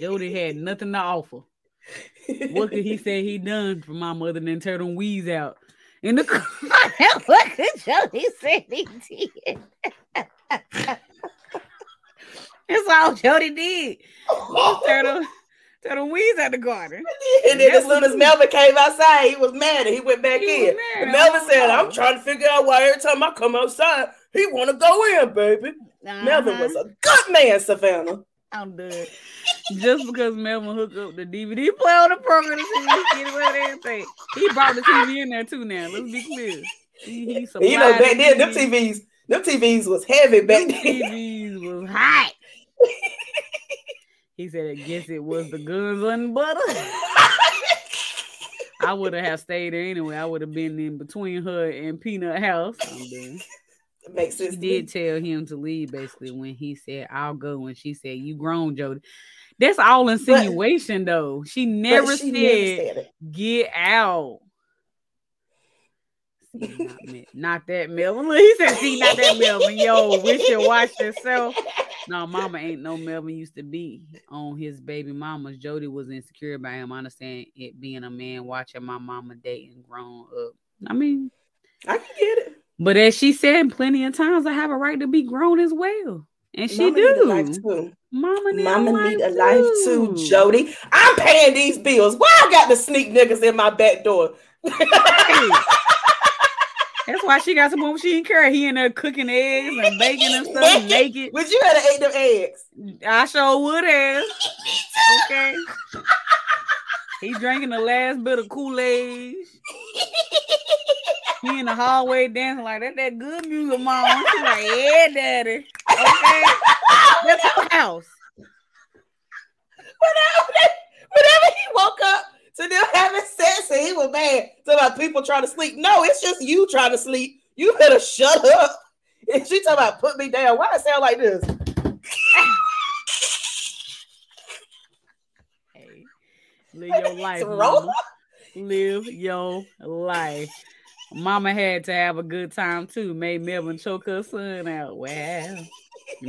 Speaker 1: Jody had nothing to offer. What could he say he done for Mama other than turn them weeds out in the car? what could Jody say he did. That's all Jody did. Turn the weeds at the garden.
Speaker 2: And then as soon as Melvin came outside, he was mad and he went back he in. Melvin said, I'm trying to figure out why every time I come outside, he want to go in, baby. Uh-huh. Melvin was a good man, Savannah.
Speaker 1: I'm done. Just because Melvin hooked up the DVD player on the program to see get away with everything. He brought the TV in there too now. Let's be clear. He,
Speaker 2: he you know, back then, them TVs, them TVs was heavy back
Speaker 1: them then. TVs was hot. He said, I guess it was the guns and butter. I would have stayed there anyway. I would have been in between her and Peanut House.
Speaker 2: Makes sense.
Speaker 1: She did tell him to leave basically when he said, I'll go. When she said, You grown, Jody. That's all insinuation, but, though. She never she said, never get out. not, not, that Melvin. He said, see, not that Melvin. Yo, we should watch yourself. No, mama ain't no Melvin used to be on his baby mamas. Jody was insecure about him. I understand it being a man watching my mama dating grown up. I mean,
Speaker 2: I can get it.
Speaker 1: But as she said plenty of times, I have a right to be grown as well. And she Mama do. Need too. Mama need, Mama a, need life a life too,
Speaker 2: Jody. I'm paying these bills. Why I got the sneak niggas in my back door?
Speaker 1: That's why she got some woman she didn't care. He in there cooking eggs and baking and stuff naked.
Speaker 2: Would you have ate them eggs?
Speaker 1: I sure would have. okay. he drinking the last bit of Kool-Aid. He in the hallway dancing like that. That good music, mom. She's like, yeah, daddy. Okay, that's our house.
Speaker 2: Whenever, whenever he woke up to them having sex, and he was mad. So about people trying to sleep. No, it's just you trying to sleep. You better shut up. And she talking about put me down. Why it sound like this?
Speaker 1: hey, live your life. Live your life. Mama had to have a good time too. Made Melvin choke her son out. Wow.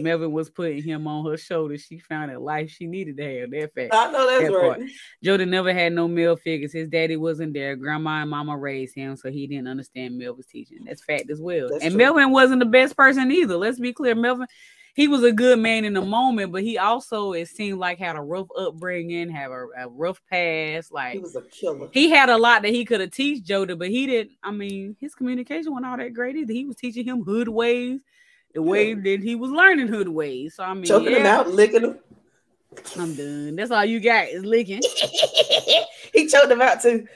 Speaker 1: Melvin was putting him on her shoulder. She found a life she needed to have. That fact.
Speaker 2: I know that's that right. Part.
Speaker 1: Jody never had no male figures. His daddy wasn't there. Grandma and mama raised him, so he didn't understand Melvin's teaching. That's fact as well. That's and true. Melvin wasn't the best person either. Let's be clear. Melvin he was a good man in the moment, but he also it seemed like had a rough upbringing, have a, a rough past. Like
Speaker 2: he was a killer.
Speaker 1: He had a lot that he could have teach Jody, but he didn't. I mean, his communication wasn't all that great either. He was teaching him hood ways, the way that he was learning hood ways. So I mean,
Speaker 2: choking yeah. him out, licking him.
Speaker 1: I'm done. That's all you got is licking.
Speaker 2: he choked him out too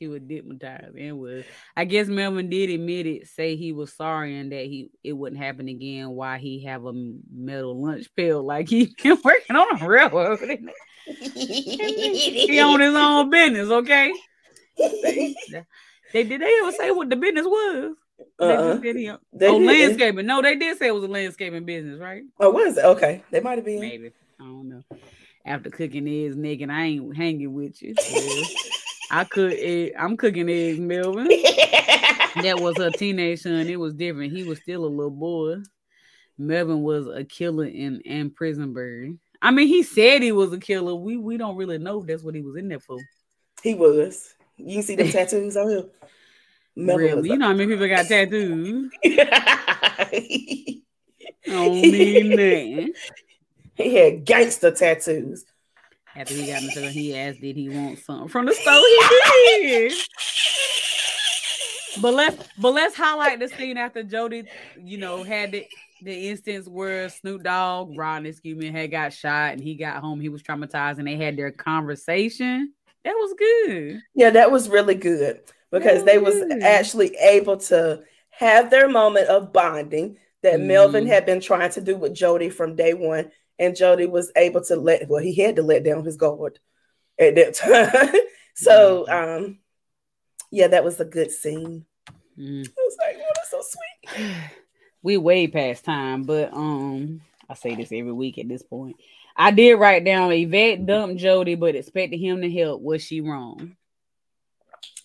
Speaker 1: she was hypnotized and was. I guess Melvin did admit it, say he was sorry and that he it wouldn't happen again. Why he have a metal lunch pill like he been working on a railroad. he on his own business, okay? They, they did they ever say what the business was? Uh-uh. They he, they oh, did. landscaping. No, they did say it was a landscaping business, right?
Speaker 2: Oh, was it? Okay, they might have been.
Speaker 1: Maybe I don't know. After cooking eggs, naked, I ain't hanging with you. I could. Egg, I'm cooking eggs, Melvin. that was her teenage son. It was different. He was still a little boy. Melvin was a killer in in prison bird. I mean, he said he was a killer. We we don't really know if that's what he was in there for.
Speaker 2: He was. You can see them tattoos on him.
Speaker 1: Really? You know how many people got tattoos? Don't mean.
Speaker 2: He had gangster tattoos.
Speaker 1: After he got into it, he asked, "Did he want something from the store?" He did. but let's but let's highlight the scene after Jody, you know, had the the instance where Snoop Dogg, Rodney, excuse me, had got shot and he got home. He was traumatized, and they had their conversation. That was good.
Speaker 2: Yeah, that was really good because they was actually able to have their moment of bonding that mm. Melvin had been trying to do with Jody from day one and Jody was able to let well, he had to let down his guard at that time. so mm-hmm. um yeah, that was a good scene. Mm. I was like, oh, that's so sweet.
Speaker 1: we way past time, but um I say this every week at this point. I did write down Yvette dumped Jody, but expected him to help. Was she wrong?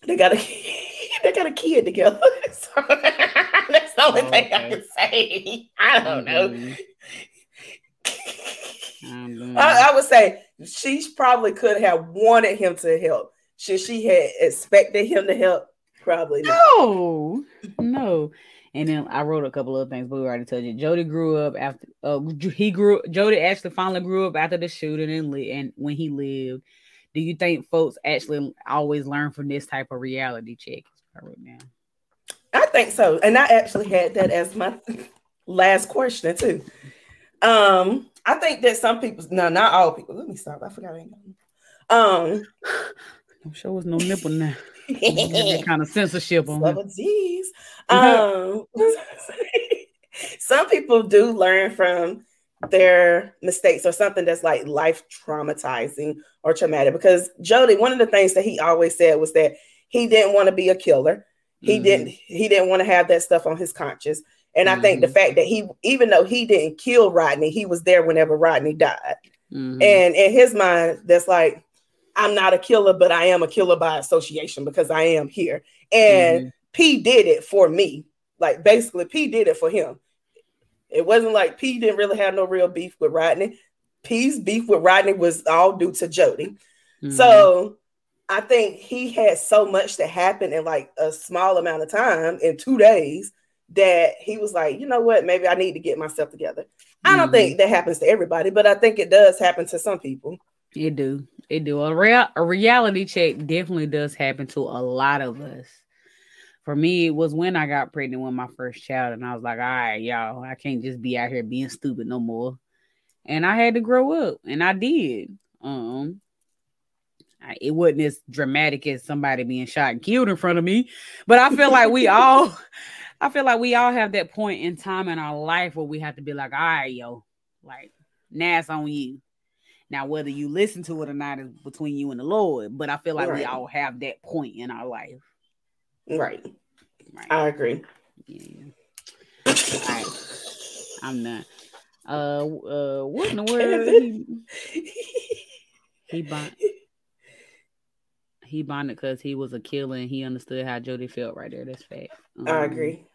Speaker 2: They got a they got a kid together. that's the only thing I can say. I don't know. I, I, would say she probably could have wanted him to help should she had expected him to help? Probably not.
Speaker 1: No, no. And then I wrote a couple of things, but we already told you. Jody grew up after. Uh, he grew. Jody actually finally grew up after the shooting and li- and when he lived. Do you think folks actually always learn from this type of reality check? I wrote down.
Speaker 2: I think so, and I actually had that as my last question too. Um, I think that some people, no, not all people. Let me stop. I forgot. Um,
Speaker 1: I'm sure was no nipple now. that kind of censorship on
Speaker 2: Some disease. Um, some people do learn from their mistakes or something that's like life traumatizing or traumatic. Because Jody, one of the things that he always said was that he didn't want to be a killer. He mm-hmm. didn't. He didn't want to have that stuff on his conscience. And mm-hmm. I think the mm-hmm. fact that he, even though he didn't kill Rodney, he was there whenever Rodney died. Mm-hmm. And in his mind, that's like, I'm not a killer, but I am a killer by association because I am here. And mm-hmm. P did it for me. Like basically, P did it for him. It wasn't like P didn't really have no real beef with Rodney. P's beef with Rodney was all due to Jody. Mm-hmm. So I think he had so much that happened in like a small amount of time in two days that he was like, you know what, maybe I need to get myself together. Mm-hmm. I don't think mm-hmm. that happens to everybody, but I think it does happen to some people.
Speaker 1: It do. It do. A real a reality check definitely does happen to a lot of us. For me, it was when I got pregnant with my first child, and I was like, all right, y'all, I can't just be out here being stupid no more. And I had to grow up, and I did. Um, it wasn't as dramatic as somebody being shot and killed in front of me, but I feel like we all, I feel like we all have that point in time in our life where we have to be like, all right, yo, like now it's on you. Now, whether you listen to it or not is between you and the Lord, but I feel like right. we all have that point in our life.
Speaker 2: Right. right. I agree. Yeah.
Speaker 1: all right. I'm not. Uh, uh, what in the world? he, he bond, he bonded because he was a killer and he understood how Jody felt right there. That's fact.
Speaker 2: Um, I agree.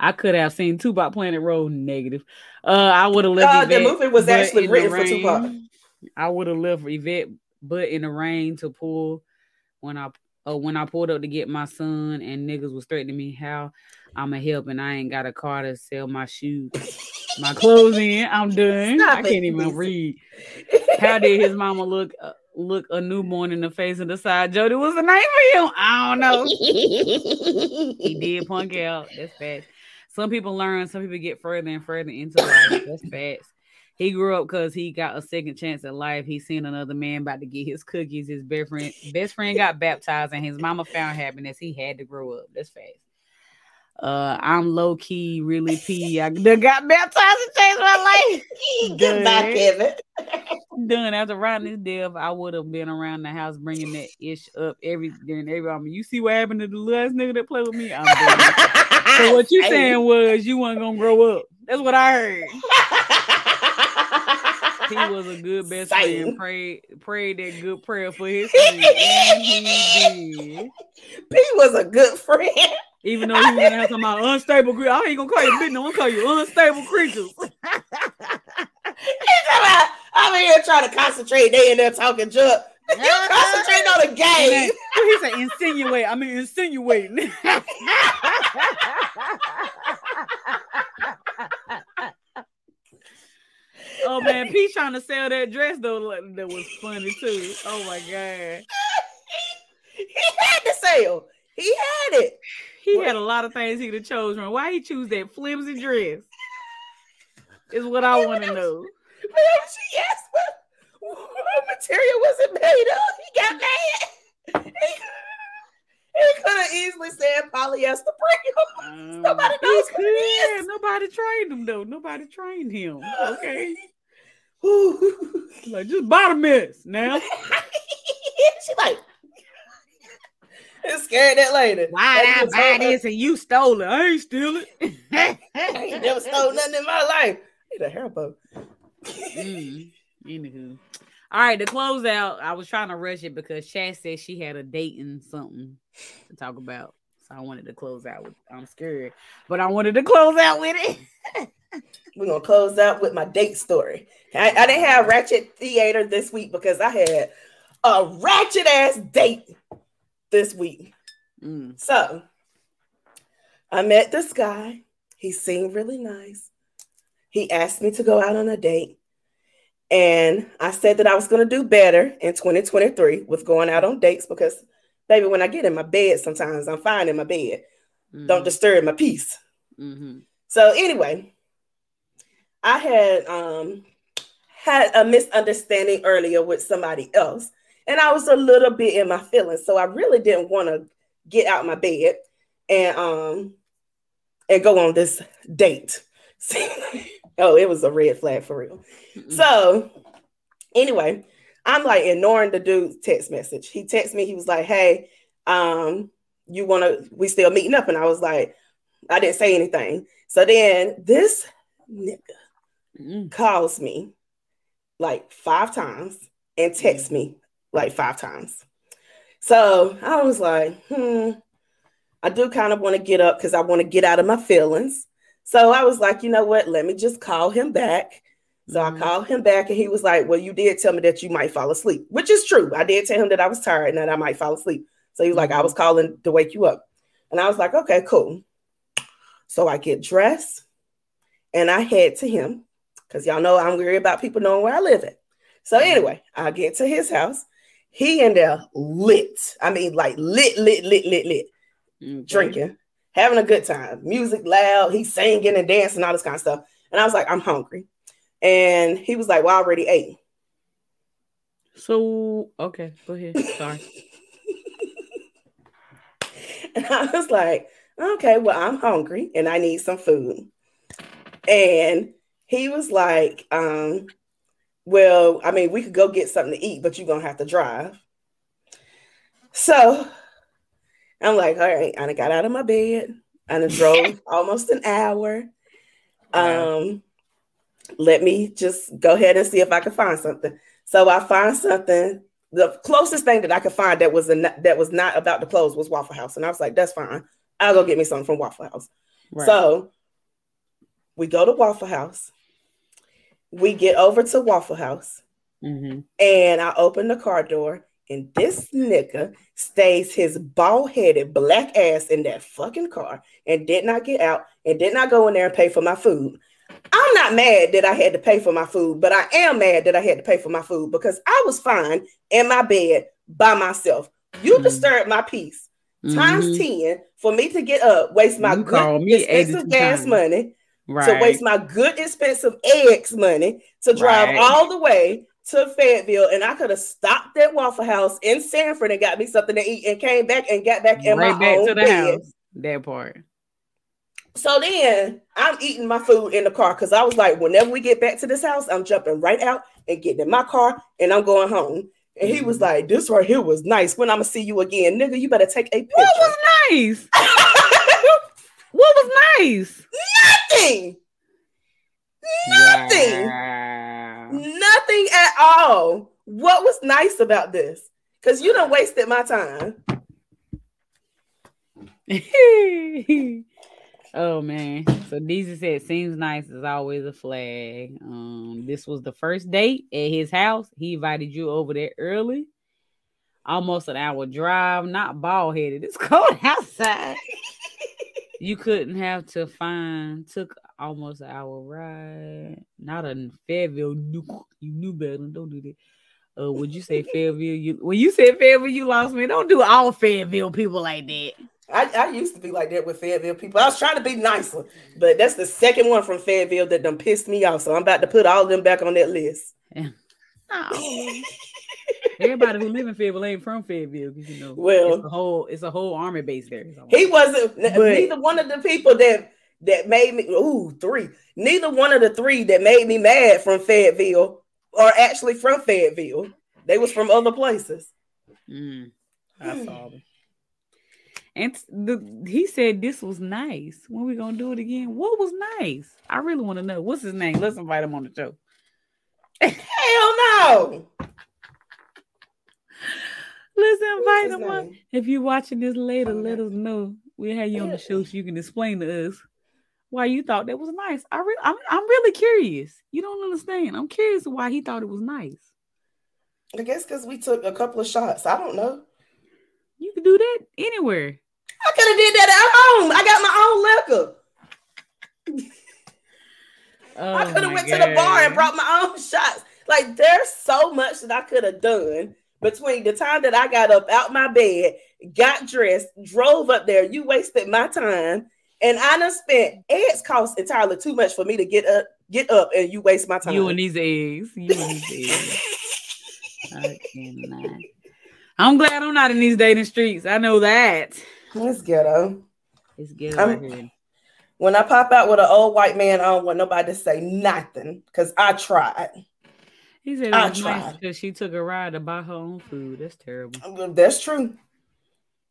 Speaker 1: I could have seen Tupac Planet Road negative. Uh, I would have left.
Speaker 2: Uh, the movie was actually written for Tupac.
Speaker 1: I would have left Yvette but in the rain to pull when I uh, when I pulled up to get my son and niggas was threatening me how I'ma help and I ain't got a car to sell my shoes, my clothes in. I'm done. Stop I can't it, even please. read. How did his mama look uh, look a newborn in the face and decide Jody was the name for him? I don't know. he did punk out. That's fast. Some people learn, some people get further and further into life. That's fast. He grew up because he got a second chance at life. He seen another man about to get his cookies. His best friend, best friend got baptized, and his mama found happiness. He had to grow up. That's fast. Uh, I'm low key, really p. I got baptized and changed my life. Get back, Kevin. Done after Rodney's death, I would have been around the house bringing that ish up every during every. I mean, you see what happened to the last nigga that played with me? I'm so what you saying was you weren't gonna grow up. That's what I heard he was a good best Satan. friend. Prayed prayed that good prayer for his friend, and he did.
Speaker 2: P was a good friend.
Speaker 1: Even though he went out talking about unstable creatures, I ain't gonna call you bitch. No, I'm gonna call you unstable creatures.
Speaker 2: He's about, I'm here trying to concentrate. They in there talking junk. You concentrate on the game.
Speaker 1: He said insinuate. I mean insinuating. Oh man, P trying to sell that dress though. That was funny too. Oh my god.
Speaker 2: he had to sell. He had it.
Speaker 1: He what? had a lot of things he could have chose from. Why he choose that flimsy dress? Is what I want to know.
Speaker 2: But she asked what, what material was it made of. He got mad. He could have easily said polyester premium. Um, nobody knows what it is.
Speaker 1: Nobody trained him though. Nobody trained him. Okay. Like just bottom mess now.
Speaker 2: she like it scared that lady.
Speaker 1: Why I buy this and you stole it? I ain't steal it.
Speaker 2: I ain't never stole nothing in my life. Need a hair bow.
Speaker 1: mm, anywho. All right, to close out, I was trying to rush it because Chad said she had a date and something to talk about. So I wanted to close out with I'm scared, but I wanted to close out with it.
Speaker 2: We're gonna close out with my date story. I, I didn't have Ratchet Theater this week because I had a ratchet ass date this week. Mm. So I met this guy. He seemed really nice. He asked me to go out on a date. And I said that I was going to do better in 2023 with going out on dates because, baby, when I get in my bed, sometimes I'm fine in my bed. Mm-hmm. Don't disturb my peace. Mm-hmm. So, anyway, I had um had a misunderstanding earlier with somebody else, and I was a little bit in my feelings. So I really didn't want to get out my bed and um and go on this date. oh, it was a red flag for real. Mm-hmm. So anyway, I'm like ignoring the dude's text message. He texted me, he was like, Hey, um, you wanna we still meeting up? And I was like, I didn't say anything. So then this nigga mm. calls me like five times and texts me like five times. So I was like, hmm, I do kind of want to get up because I want to get out of my feelings. So I was like, you know what? Let me just call him back. So mm-hmm. I called him back and he was like, Well, you did tell me that you might fall asleep, which is true. I did tell him that I was tired and that I might fall asleep. So he was like, I was mm-hmm. calling to wake you up. And I was like, Okay, cool. So I get dressed and I head to him because y'all know I'm worried about people knowing where I live at. So mm-hmm. anyway, I get to his house. He in there lit. I mean, like lit, lit, lit, lit, lit, okay. drinking, having a good time. Music loud. He's singing and dancing, all this kind of stuff. And I was like, I'm hungry. And he was like, Well, I already ate.
Speaker 1: So okay, go ahead. Sorry.
Speaker 2: and I was like, okay, well, I'm hungry and I need some food. And he was like, um, well, I mean, we could go get something to eat, but you're gonna have to drive. So I'm like, all right, I got out of my bed and I drove almost an hour. Um, let me just go ahead and see if I can find something. So I find something. The closest thing that I could find that was a, that was not about to close was Waffle House, and I was like, that's fine. I'll go get me something from Waffle House. Right. So we go to Waffle House we get over to Waffle House mm-hmm. and I open the car door and this nigga stays his bald headed black ass in that fucking car and did not get out and did not go in there and pay for my food. I'm not mad that I had to pay for my food, but I am mad that I had to pay for my food because I was fine in my bed by myself. You mm-hmm. disturbed my peace mm-hmm. times 10 for me to get up, waste my you good expensive gas money right. to waste my good expensive eggs money to drive right. all the way to Fayetteville, and I could have stopped at Waffle House in Sanford and got me something to eat, and came back and got back in right my back own to the bed. house.
Speaker 1: That part.
Speaker 2: So then I'm eating my food in the car because I was like, whenever we get back to this house, I'm jumping right out and getting in my car and I'm going home. And he was mm-hmm. like, This right here was nice. When I'm gonna see you again, nigga, you better take a picture. What
Speaker 1: was nice? what was nice?
Speaker 2: Nothing. Nothing. Wow. Nothing at all. What was nice about this? Because you don't wasted my time.
Speaker 1: oh man. So Deezy said seems nice is always a flag. Um, this was the first date at his house. He invited you over there early. Almost an hour drive, not bald headed. It's cold outside you couldn't have to find took almost an hour ride. Not in Fayetteville. You, you knew better. Don't do that. Uh, would you say Fayetteville? You when you said Fayetteville, you lost me. Don't do all Fayetteville people like that.
Speaker 2: I, I used to be like that with Fayetteville people. I was trying to be nicer, but that's the second one from Fayetteville that done pissed me off. So I'm about to put all of them back on that list. Yeah.
Speaker 1: oh. Everybody who live in Fayetteville ain't from Fayetteville because you know, well, it's a whole it's a whole army base there.
Speaker 2: He wasn't but, neither one of the people that that made me ooh three. Neither one of the three that made me mad from Fayetteville are actually from Fayetteville. They was from other places.
Speaker 1: Mm, I saw them. And the, he said this was nice. When we gonna do it again? What was nice? I really want to know. What's his name? Let's invite him on the show.
Speaker 2: Hell no.
Speaker 1: Let's invite him on. If you're watching this later, oh, let us know. We'll have you on the show so you can explain to us why you thought that was nice. I re- I'm, I'm really curious. You don't understand. I'm curious why he thought it was nice.
Speaker 2: I guess because we took a couple of shots. I don't know.
Speaker 1: You could do that anywhere.
Speaker 2: I could have did that at home. I got my own liquor.
Speaker 1: Oh
Speaker 2: I could have went to the bar and brought my own shots. Like there's so much that I could have done between the time that I got up out my bed, got dressed, drove up there. You wasted my time, and I done spent eggs cost entirely too much for me to get up, get up, and you waste my time.
Speaker 1: You and these eggs. You and these eggs. I cannot. I'm glad I'm not in these dating streets. I know that.
Speaker 2: Let's ghetto.
Speaker 1: It's good
Speaker 2: I'm-
Speaker 1: right here.
Speaker 2: When I pop out with an old white man, I don't want nobody to say nothing because I tried.
Speaker 1: He said it
Speaker 2: I
Speaker 1: was nice
Speaker 2: tried.
Speaker 1: because she took a ride to buy her own food. That's terrible.
Speaker 2: That's true.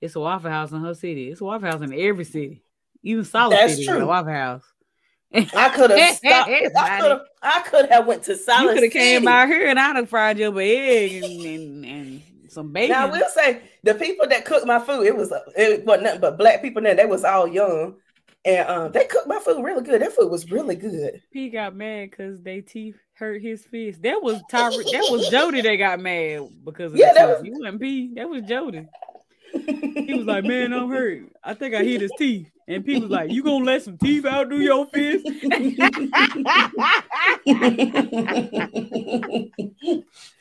Speaker 1: It's a Waffle House in her city. It's a Waffle House in every city. Even Solid
Speaker 2: That's
Speaker 1: City got a. Waffle House.
Speaker 2: I could have stopped. I could have. I could have went to Solid.
Speaker 1: You could have came by here and I'd have fried you up an egg and, and, and some bacon.
Speaker 2: Now I will say the people that cooked my food, it was it wasn't nothing but black people there. They was all young, and um, they cooked my food really good. That food was really good.
Speaker 1: He got mad because they teeth hurt his fist. That was Tyre- That was Jody that got mad because of
Speaker 2: Yeah, that was-
Speaker 1: You wasn't P. That was Jody. He was like, "Man, I'm hurt. I think I hit his teeth." And P was like, "You gonna let some teeth outdo your fist?"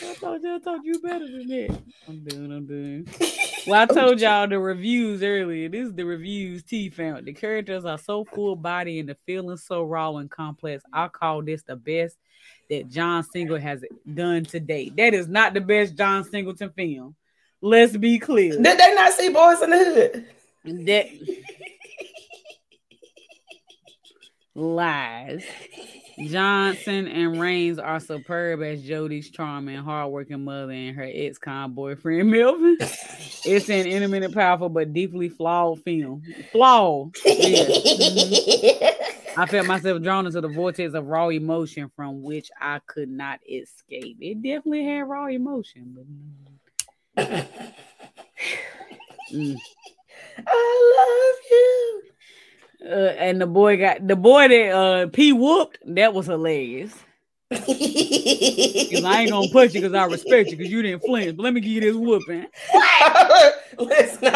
Speaker 1: I thought I thought you better than that. I'm done. I'm done. Well, I told y'all the reviews earlier. This is the reviews T found. The characters are so full body and the feelings so raw and complex. I call this the best that John Singleton has done to date. That is not the best John Singleton film. Let's be clear.
Speaker 2: Did they not see Boys in the Hood?
Speaker 1: That lies. Johnson and Rhames are superb as Jody's charming, hardworking mother and her ex-con boyfriend Melvin. It's an intimate and powerful but deeply flawed film. Flawed. Yes. I felt myself drawn into the vortex of raw emotion from which I could not escape. It definitely had raw emotion, but Mm.
Speaker 2: I love you.
Speaker 1: Uh, and the boy got the boy that uh P whooped. That was hilarious. 'Cause I ain't gonna punch you because I respect you because you didn't flinch. But let me give you this whooping.
Speaker 2: Listen,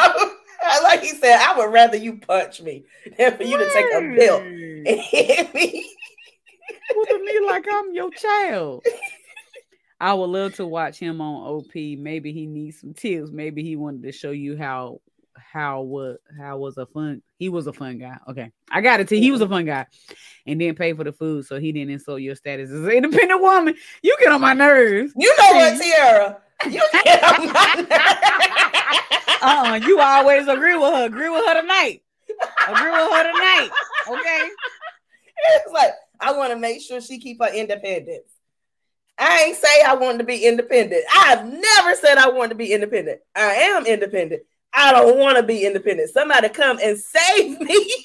Speaker 2: I, like he said, I would rather you punch me than for you to take a belt
Speaker 1: Word.
Speaker 2: and hit me.
Speaker 1: Whooping me like I'm your child. I would love to watch him on OP. Maybe he needs some tips. Maybe he wanted to show you how how what how was a fun he was a fun guy. Okay. I got it. Too. He was a fun guy and didn't pay for the food, so he didn't insult your status as an independent woman. You get on my nerves.
Speaker 2: You know what, Tiara? You get on my
Speaker 1: Uh-uh, you always agree with her. Agree with her tonight. Agree with her tonight. Okay.
Speaker 2: It's like I want to make sure she keep her independence. I ain't say I wanted to be independent. I've never said I wanted to be independent. I am independent. I don't want to be independent. Somebody come and save me.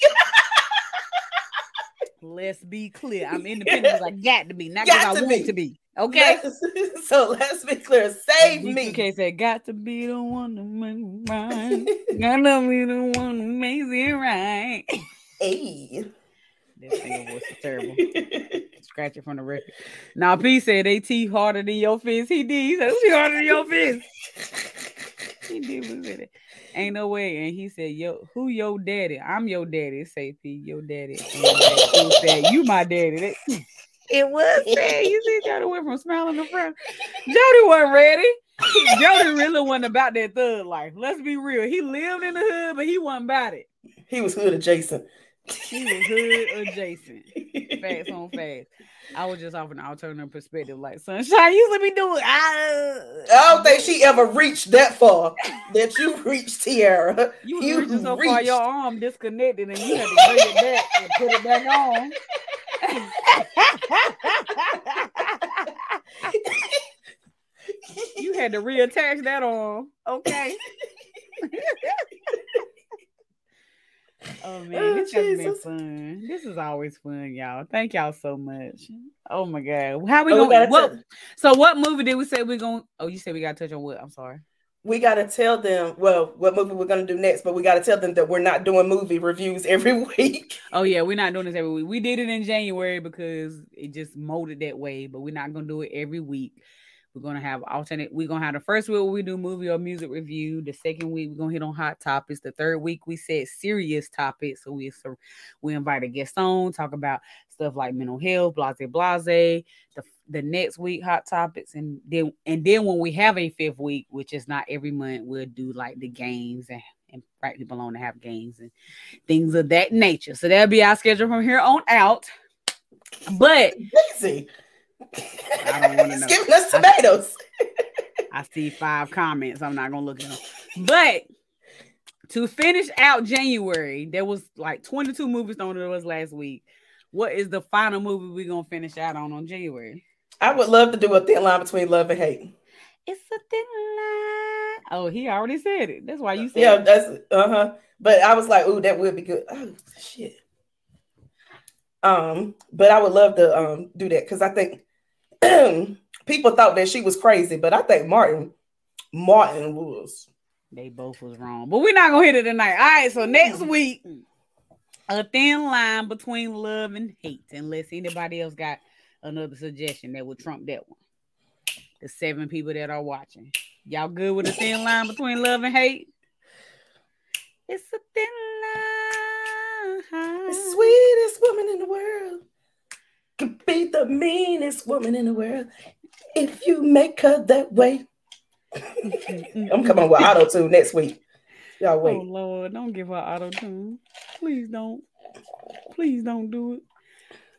Speaker 1: Let's be clear. I'm independent I got to be, not because I
Speaker 2: to
Speaker 1: want
Speaker 2: be.
Speaker 1: to be. Okay.
Speaker 2: Let's- so let's be clear. Save me.
Speaker 1: Okay, said got to be the one to make right. Gotta be the one who makes it right.
Speaker 2: Hey.
Speaker 1: That single voice is terrible. Scratch it from the record. Now P said they teeth harder than your fist. He did. He said she harder than your fist. He did was in it. Ain't no way. And he said, Yo, who your daddy? I'm your daddy. Say P, your daddy. And he said, You my daddy. That- it was sad. You see, Jody went from smiling to frown. Jody wasn't ready. Jody really wasn't about that thug life. Let's be real. He lived in the hood, but he wasn't about it.
Speaker 2: He was hood adjacent.
Speaker 1: He was hood adjacent. Fast on fast. I was just off an alternative perspective, like sunshine. You let me do it. I,
Speaker 2: I don't think she ever reached that far that you reached, Tiara.
Speaker 1: you
Speaker 2: you
Speaker 1: reaching so far, your arm disconnected, and you had to bring it back and put it back on. you had to reattach that arm. Okay. oh man,
Speaker 2: Oh,
Speaker 1: this has been fun. This is always fun, y'all. Thank y'all so much. Oh my god, how we
Speaker 2: Oh,
Speaker 1: going?
Speaker 2: gotta
Speaker 1: What,
Speaker 2: tell-
Speaker 1: so, what movie did we say we're gonna? Oh, you said we got to touch on what? I'm sorry.
Speaker 2: we got to tell them, well, what movie we're to do next, but we got to tell them that we're not doing movie reviews every week.
Speaker 1: Oh yeah, we're not doing this every week. We did it in January because it just molded that way, but we're not gonna do it every week. We're gonna have alternate. We're gonna have the first week we do movie or music review. The second week we're gonna hit on hot topics. The third week we said serious topics. So we we invite a guest on, talk about stuff like mental health, blase blase. The the next week hot topics, and then and then when we have a fifth week, which is not every month, we'll do like the games and and invite people on to have games and things of that nature. So that'll be our schedule from here on out. But
Speaker 2: Easy.
Speaker 1: I don't wanna know.
Speaker 2: giving us tomatoes.
Speaker 1: I see five comments. I'm not gonna look at them. But to finish out January, there was like 22 movies thrown at us last week. What is the final movie we're gonna finish out on on January?
Speaker 2: I would love to do a thin line between love and hate.
Speaker 1: It's a thin line. Oh, he already said it. That's why you said
Speaker 2: Yeah,
Speaker 1: it.
Speaker 2: that's uh huh. But I was like, ooh, that would be good. Oh shit. Um, but I would love to um do that because I think people thought that she was crazy, but I think Martin, Martin was.
Speaker 1: They both was wrong, but we're not gonna hit it tonight. All right, so next mm-hmm. week, a thin line between love and hate, unless anybody else got another suggestion that would trump that one. The seven people that are watching, y'all good with a thin line between love and hate? It's a thin line.
Speaker 2: The sweetest woman in the world could be the meanest woman in the world if you make her that way. I'm coming with mm-hmm. auto tune next week. Y'all
Speaker 1: oh,
Speaker 2: wait. Oh.
Speaker 1: Lord, don't give her auto tune. Please don't. Please don't do it.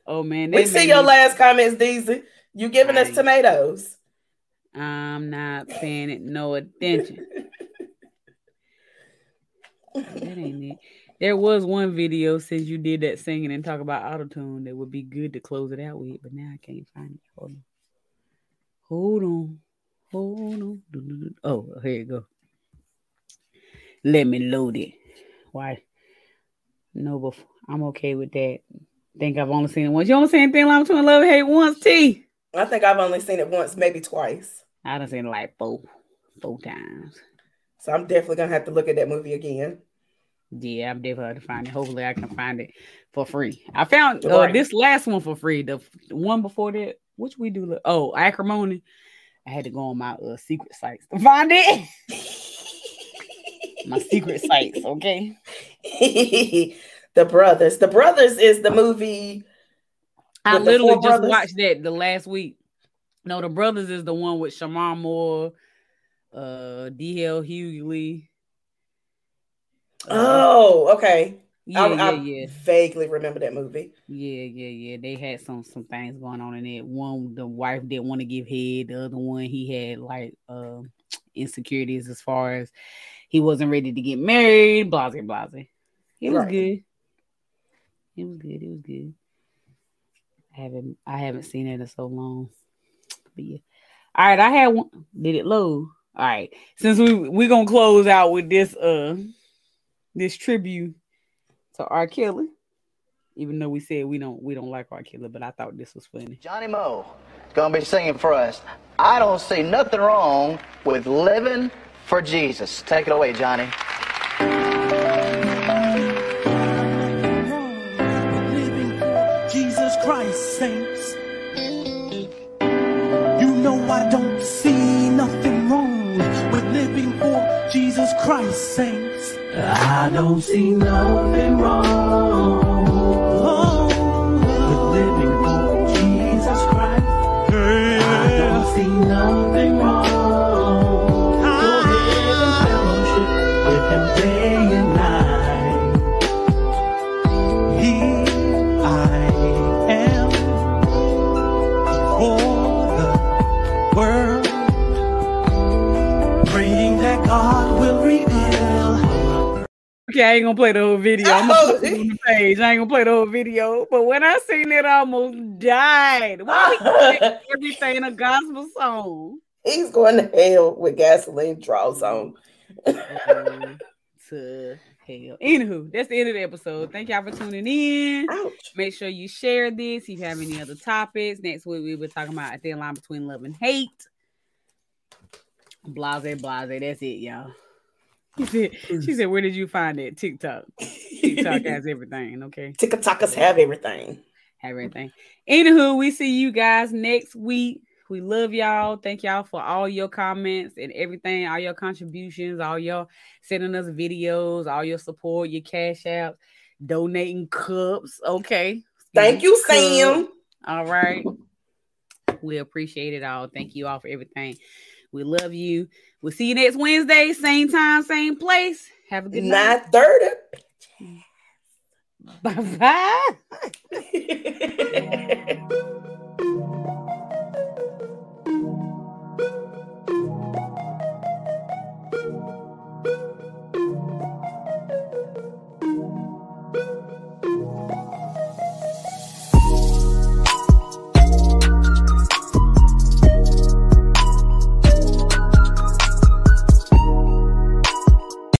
Speaker 1: Oh man,
Speaker 2: We see your
Speaker 1: me-
Speaker 2: last comments, Deezy. You giving us tomatoes.
Speaker 1: I'm not paying it no attention. That ain't it. There was one video since you did that singing and talk about autotune that would be good to close it out with, but now I can't find it. Hold on. Hold on. Hold on. Oh, here you go. Let me load it. Why? No, before. I'm okay with that. Think I've only seen it once. You only seen Thin Line Between Love and Hate once, T.
Speaker 2: I think I've only seen it once, maybe twice.
Speaker 1: I done seen it like four, four times.
Speaker 2: So I'm definitely gonna have to look at that movie again.
Speaker 1: Yeah, I'm definitely have to find it. Hopefully, I can find it for free. I found uh,
Speaker 2: Right.
Speaker 1: this last one for free. The, the one before that, which we do. look- Oh, acrimony. I had to go on my uh, secret sites to find it. my secret sites. Okay.
Speaker 2: the brothers. The brothers is the movie.
Speaker 1: I literally just
Speaker 2: brothers?
Speaker 1: watched that the last week. No, the brothers is the one with Shemar Moore, uh, D.L. Hughley. Uh,
Speaker 2: Oh, okay.
Speaker 1: yeah,
Speaker 2: I,
Speaker 1: yeah,
Speaker 2: I
Speaker 1: yeah.
Speaker 2: vaguely remember that movie.
Speaker 1: Yeah, yeah, yeah. They had some some things going on in it. One, the wife didn't want to give head. The other one, he had like um insecurities as far as he wasn't ready to get married. Blase, blase. It was
Speaker 2: Right.
Speaker 1: good. It was good. It was good. I haven't I haven't seen it in so long. But yeah. All right, I had one. Did it load? All right. Since we we're gonna close out with this uh this tribute to R. Kelly even though we said we don't we don't like R. Kelly, but I thought this was funny.
Speaker 4: Johnny Moe is going to be singing for us. I don't see nothing wrong with living for Jesus. Take it away, Johnny.
Speaker 5: living for Jesus Christ, saints. You know I don't see nothing wrong with living for Jesus Christ, saints. I don't see nothing wrong I
Speaker 1: ain't gonna play the whole video. I'm gonna put it
Speaker 2: Oh.
Speaker 1: on the oh. page. I ain't gonna play the whole video. But when I seen it, I almost died. Why we everything a gospel song?
Speaker 2: He's going to hell with gasoline draws on.
Speaker 1: Oh, to hell. Anywho, that's the end of the episode. Thank y'all for tuning in.
Speaker 2: Ouch.
Speaker 1: Make sure you share this. If you have any other topics, next week we be talking about a thin line between love and hate. Blase, blase. That's it, y'all. She said, she said, Where did you find it? TikTok. TikTok has everything. Okay.
Speaker 2: TikTokers have everything.
Speaker 1: Have everything. Anywho, we see you guys next week We love y'all. Thank y'all for all your comments and everything, all your contributions, all your sending us videos, all your support, your cash apps, donating cups. Okay.
Speaker 2: Thank you,
Speaker 1: Cup.
Speaker 2: Sam.
Speaker 1: All right. We appreciate it all. Thank you all for everything. We love you. We'll see you next Wednesday, same time, same place. Have a good night.
Speaker 2: Nine thirty.
Speaker 1: Bye bye.